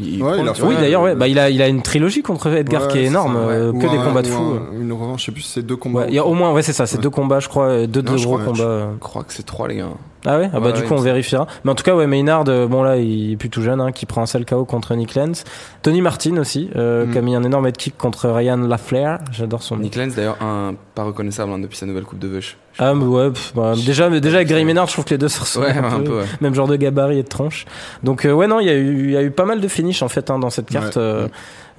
Hein. Il, Ouais, il a fait- Oui, d'ailleurs, ouais. Bah, il a, il a une trilogie contre Edgar Ouais, qui est énorme, ça, euh, que des combats de ou fou. un- Une revanche, je sais plus si c'est deux combats. Ouais, il y a au moins, ouais, c'est ça, c'est deux combats, je crois, deux, Non, deux je gros crois, combats. Je crois que c'est trois, les gars. Ah ouais, ah bah Ouais, du ouais, coup on vérifiera. Mais en tout cas, ouais, Maynard, euh, bon là, il est plus tout jeune, hein, qui prend un sale KO contre Nick Lenz. Tony Martin aussi, euh, Mm. qui a mis un énorme head kick contre Ryan Lafleur. J'adore son nom. Nick Lenz, d'ailleurs, un pas reconnaissable hein, depuis sa nouvelle coupe de Vush. Ah mais ouais, pff, bah, déjà, mais déjà avec Gary Maynard, je trouve que les deux se ressemblent un, un peu. peu, ouais. Même genre de gabarit et de tronche. Donc euh, ouais, non, il y a eu, il y a eu pas mal de finish en fait hein, dans cette carte. Ouais.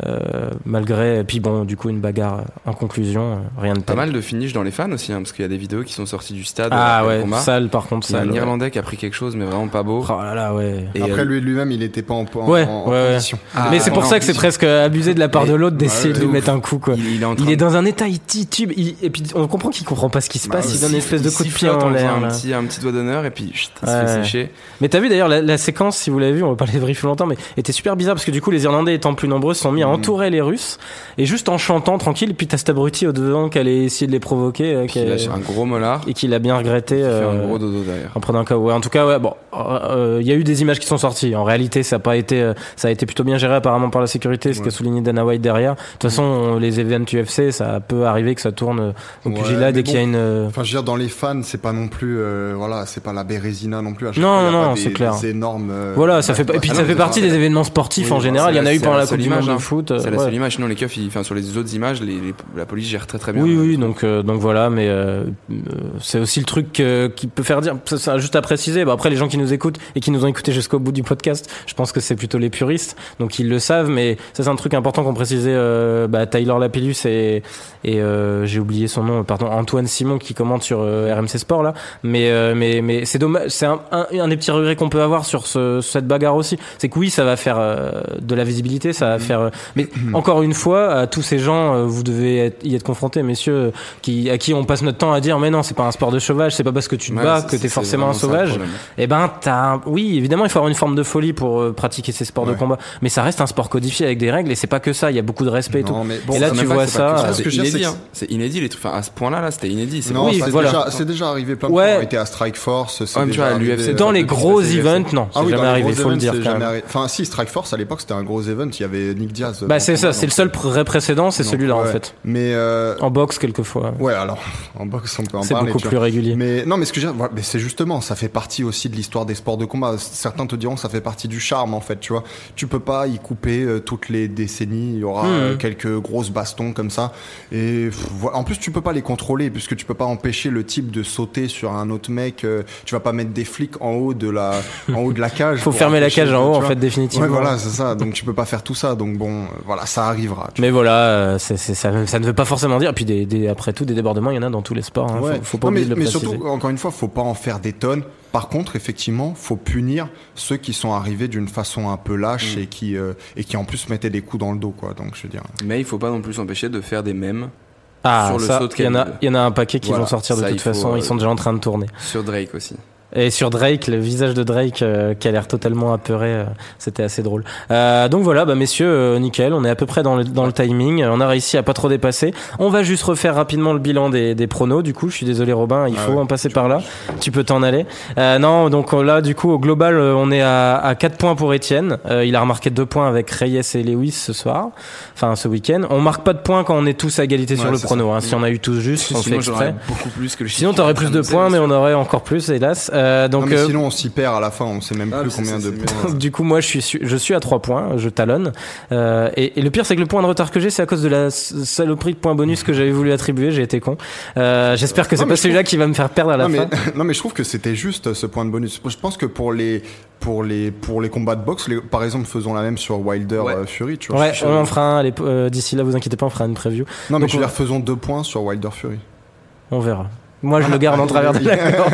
Euh, euh, malgré, et puis bon, du coup une bagarre euh, en conclusion, euh, rien de Pas tel. mal de finish dans les fans aussi, hein, parce qu'il y a des vidéos qui sont sorties du stade. Ah le ouais, combat. sale par contre, Il y a sale. un ouais. Irlandais qui a pris quelque chose, mais vraiment pas beau. Oh là là, ouais. Et, Après, euh, lui lui-même, il était pas en, en, Ouais, en- en ouais, ouais. condition. Ah, mais c'est pour ça que c'est presque abusé de la part de l'autre d'essayer Ouais, de de lui ouf. mettre un coup quoi. il, il est de- dans un état, il titube, il- et puis on comprend qu'il comprend pas ce qui se Bah passe, il donne une espèce de coup de pied en l'air. un petit, un petit doigt d'honneur, et puis chut, il se Ouais. fait sécher. Mais t'as vu d'ailleurs la, séquence, si vous l'avez vu, on va pas les briefer longtemps, mais était super bizarre parce que du coup les Irlandais étant plus nombreux se sont mis à Mhm. entourer les Russes et juste en chantant tranquille, puis t'as cet abruti au devant qui allait essayer de les provoquer euh, qui Il a- un gros molar. et qui l'a bien regretté. Il fait un euh, gros dodo derrière. en prenant un KO. Ouais, en tout cas, ouais, bon, euh, il y a eu des images qui sont sorties. En réalité, ça a pas été, ça a été plutôt bien géré apparemment par la sécurité, ce Ouais. qu'a souligné Dana White derrière. De toute façon, on- les events UFC, ça peut arriver que ça tourne au mais dès qu'il y a bon. une. Enfin, je veux dire, dans les fans, c'est pas non plus, euh, voilà, c'est pas la Bérésina non plus. À chaque Non, fois, a non, non, c'est clair. Euh, Voilà, ça fait et puis ah ça non, fait partie des événements sportifs Oui, en général. Il y en a eu pendant la Coupe du Monde de hein. Foot. C'est euh, la seule image, sinon les keufs, enfin, sur les autres images, les- les- la police gère très très bien. Oui, euh, oui, donc euh, donc voilà, mais euh, euh, c'est aussi le truc euh, qui peut faire dire. Ça, ça, juste à préciser. Bah, après, les gens qui nous écoutent et qui nous ont écoutés jusqu'au bout du podcast, je pense que c'est plutôt les puristes, donc ils le savent. Mais ça, c'est un truc important qu'on précisait. Euh, bah, Tyler Lapillus et et euh, j'ai oublié son nom, pardon, Antoine Simon qui commente sur euh, RMC Sport là. Mais euh, mais mais c'est dommage. C'est un, un, un des petits regrets qu'on peut avoir sur ce, cette bagarre aussi. C'est que oui, ça va faire euh, de la visibilité, ça va faire. Mais encore une fois, à tous ces gens, euh, vous devez être- y être confrontés, messieurs, qui, à qui on passe notre temps à dire, mais non, c'est pas un sport de sauvage, c'est pas parce que tu te Ouais, bats que t'es forcément un sauvage. Eh ben, t'as, un- oui, évidemment, il faut avoir une forme de folie pour euh, pratiquer ces sports de combat, mais ça reste un sport codifié avec des règles et c'est pas que ça. Il y a beaucoup de respect et tout. Non, mais bon, et là, tu vois ça. C'est inédit. c'est inédit les trucs. Enfin, à ce point-là, là, c'était inédit. C'est Non, Oui, voilà. déjà, arrivé plein de Ouais. fois. On était à Strike Force. Dans les gros events, non, Ah c'est oui, jamais arrivé, faut le dire. Enfin, si, Strike Force, à l'époque, c'était un gros event. Il y avait Nick Diaz. Bah, c'est ça, c'est le seul euh, vrai précédent, c'est celui-là en fait. Mais, euh, En boxe, quelquefois. ouais, alors, en boxe, on peut en C'est parler. beaucoup tu plus régulier. Mais non, mais ce que voilà, mais c'est justement, ça fait partie aussi de l'histoire des sports de combat. Certains te diront, ça fait partie du charme, en fait, tu vois. Tu peux pas y couper euh, toutes les décennies. Il y aura euh, quelques grosses bastons comme ça. Et pff, en plus, tu peux pas les contrôler puisque tu peux pas empêcher le type de sauter sur un autre mec. tu vas pas mettre des flics en haut de la, en haut de la cage. Faut fermer la cage en haut, en fait, définitivement. Ouais, voilà, c'est ça. Donc tu peux pas faire tout ça. Donc bon, euh, voilà, ça arrivera. Mais voilà, euh, ça, ça ne veut pas forcément dire. Et puis des, des- après tout, des débordements, il y en a dans tous les sports. hein. Ouais. Faut, faut pas Non, mais, de le surtout, encore une fois, faut pas en faire des tonnes. Par contre, effectivement, faut punir ceux qui sont arrivés d'une façon un peu lâche Mm. et qui euh, et qui en plus mettaient des coups dans le dos, quoi. Donc je veux dire. Mais il faut pas non plus s'empêcher de faire des mèmes Ah, sur le ça, saut de il y en a, Khabib. il y en a un paquet qui Voilà, vont sortir de ça, toute il faut, façon. euh, Ils sont déjà en train de tourner. sur Drake aussi. Et sur Drake, le visage de Drake euh, qui a l'air totalement apeuré, euh, c'était assez drôle. Euh, donc voilà, bah messieurs, euh, nickel, on est à peu près dans le, dans le timing, on a réussi à pas trop dépasser. On va juste refaire rapidement le bilan des, des pronos, du coup, je suis désolé Robin, il Ah faut ouais. en passer par là, tu peux t'en aller. Euh, non, donc euh, là, du coup, au global, euh, on est à, à 4 points pour Étienne, Euh, il a remarqué 2 points avec Reyes et Lewis ce soir, enfin ce week-end. On marque pas de points quand on est tous à égalité sur le prono, hein. si on a eu tous juste, on fait exprès. beaucoup plus que le. Sinon, t'aurais plus de points, mais on aurait encore plus, hélas. Euh, donc, non, mais euh, sinon, on s'y perd à la fin. On sait même Ah, plus combien de points. du coup, moi, je suis, je suis à 3 points, je talonne. Euh, et, et le pire, c'est que le point de retard que j'ai, c'est à cause de la saloperie de points bonus que j'avais voulu attribuer. J'ai été con. Euh, J'espère que c'est pas celui-là qui va me faire perdre à la non, fin. mais, non, mais je trouve que c'était juste ce point de bonus. Je pense que pour les pour les pour les combats de boxe, les- par exemple, faisons la même sur Wilder Ouais. euh, Fury. Tu vois. Ouais, on en fera euh, D'ici là, vous inquiétez pas, on fera une preview. Non, mais Donc, je veux on- dire, faisons deux points sur Wilder Fury. On verra. Moi, je le garde en travers de la gorge.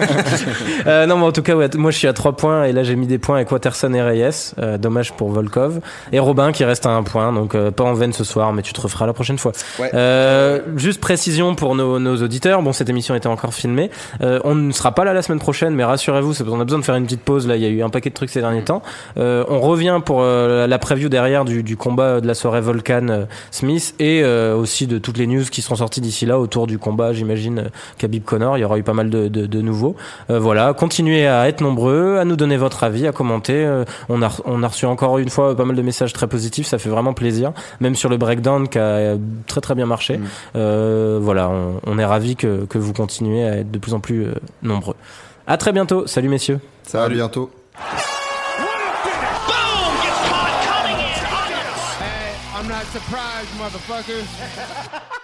Euh, non, mais en tout cas, ouais, moi, je suis à 3 points et là, j'ai mis des points avec Watterson et Reyes. Euh, dommage pour Volkov. Et Robin qui reste à un point, donc euh, pas en veine ce soir, mais tu te referas la prochaine fois. Ouais. Euh, juste précision pour nos, nos auditeurs. Bon, cette émission était encore filmée. Euh, on ne sera pas là la semaine prochaine, mais rassurez-vous, c'est- on a besoin de faire une petite pause. Là, il y a eu un paquet de trucs ces derniers temps. Euh, on revient pour euh, la preview derrière du, du combat de la soirée Volcan Smith et euh, aussi de toutes les news qui seront sorties d'ici là autour du combat, j'imagine, Khabib Connor. Il y aura eu pas mal de, de, de nouveaux. Euh, voilà, continuez à être nombreux, à nous donner votre avis, à commenter. Euh, on, a, on a reçu encore une fois pas mal de messages très positifs, ça fait vraiment plaisir. Même sur le breakdown qui a euh, très très bien marché. Mm. Euh, voilà, on, on est ravis que, que vous continuez à être de plus en plus euh, nombreux. À très bientôt. Salut messieurs. Ça va bientôt. Motherfuckers.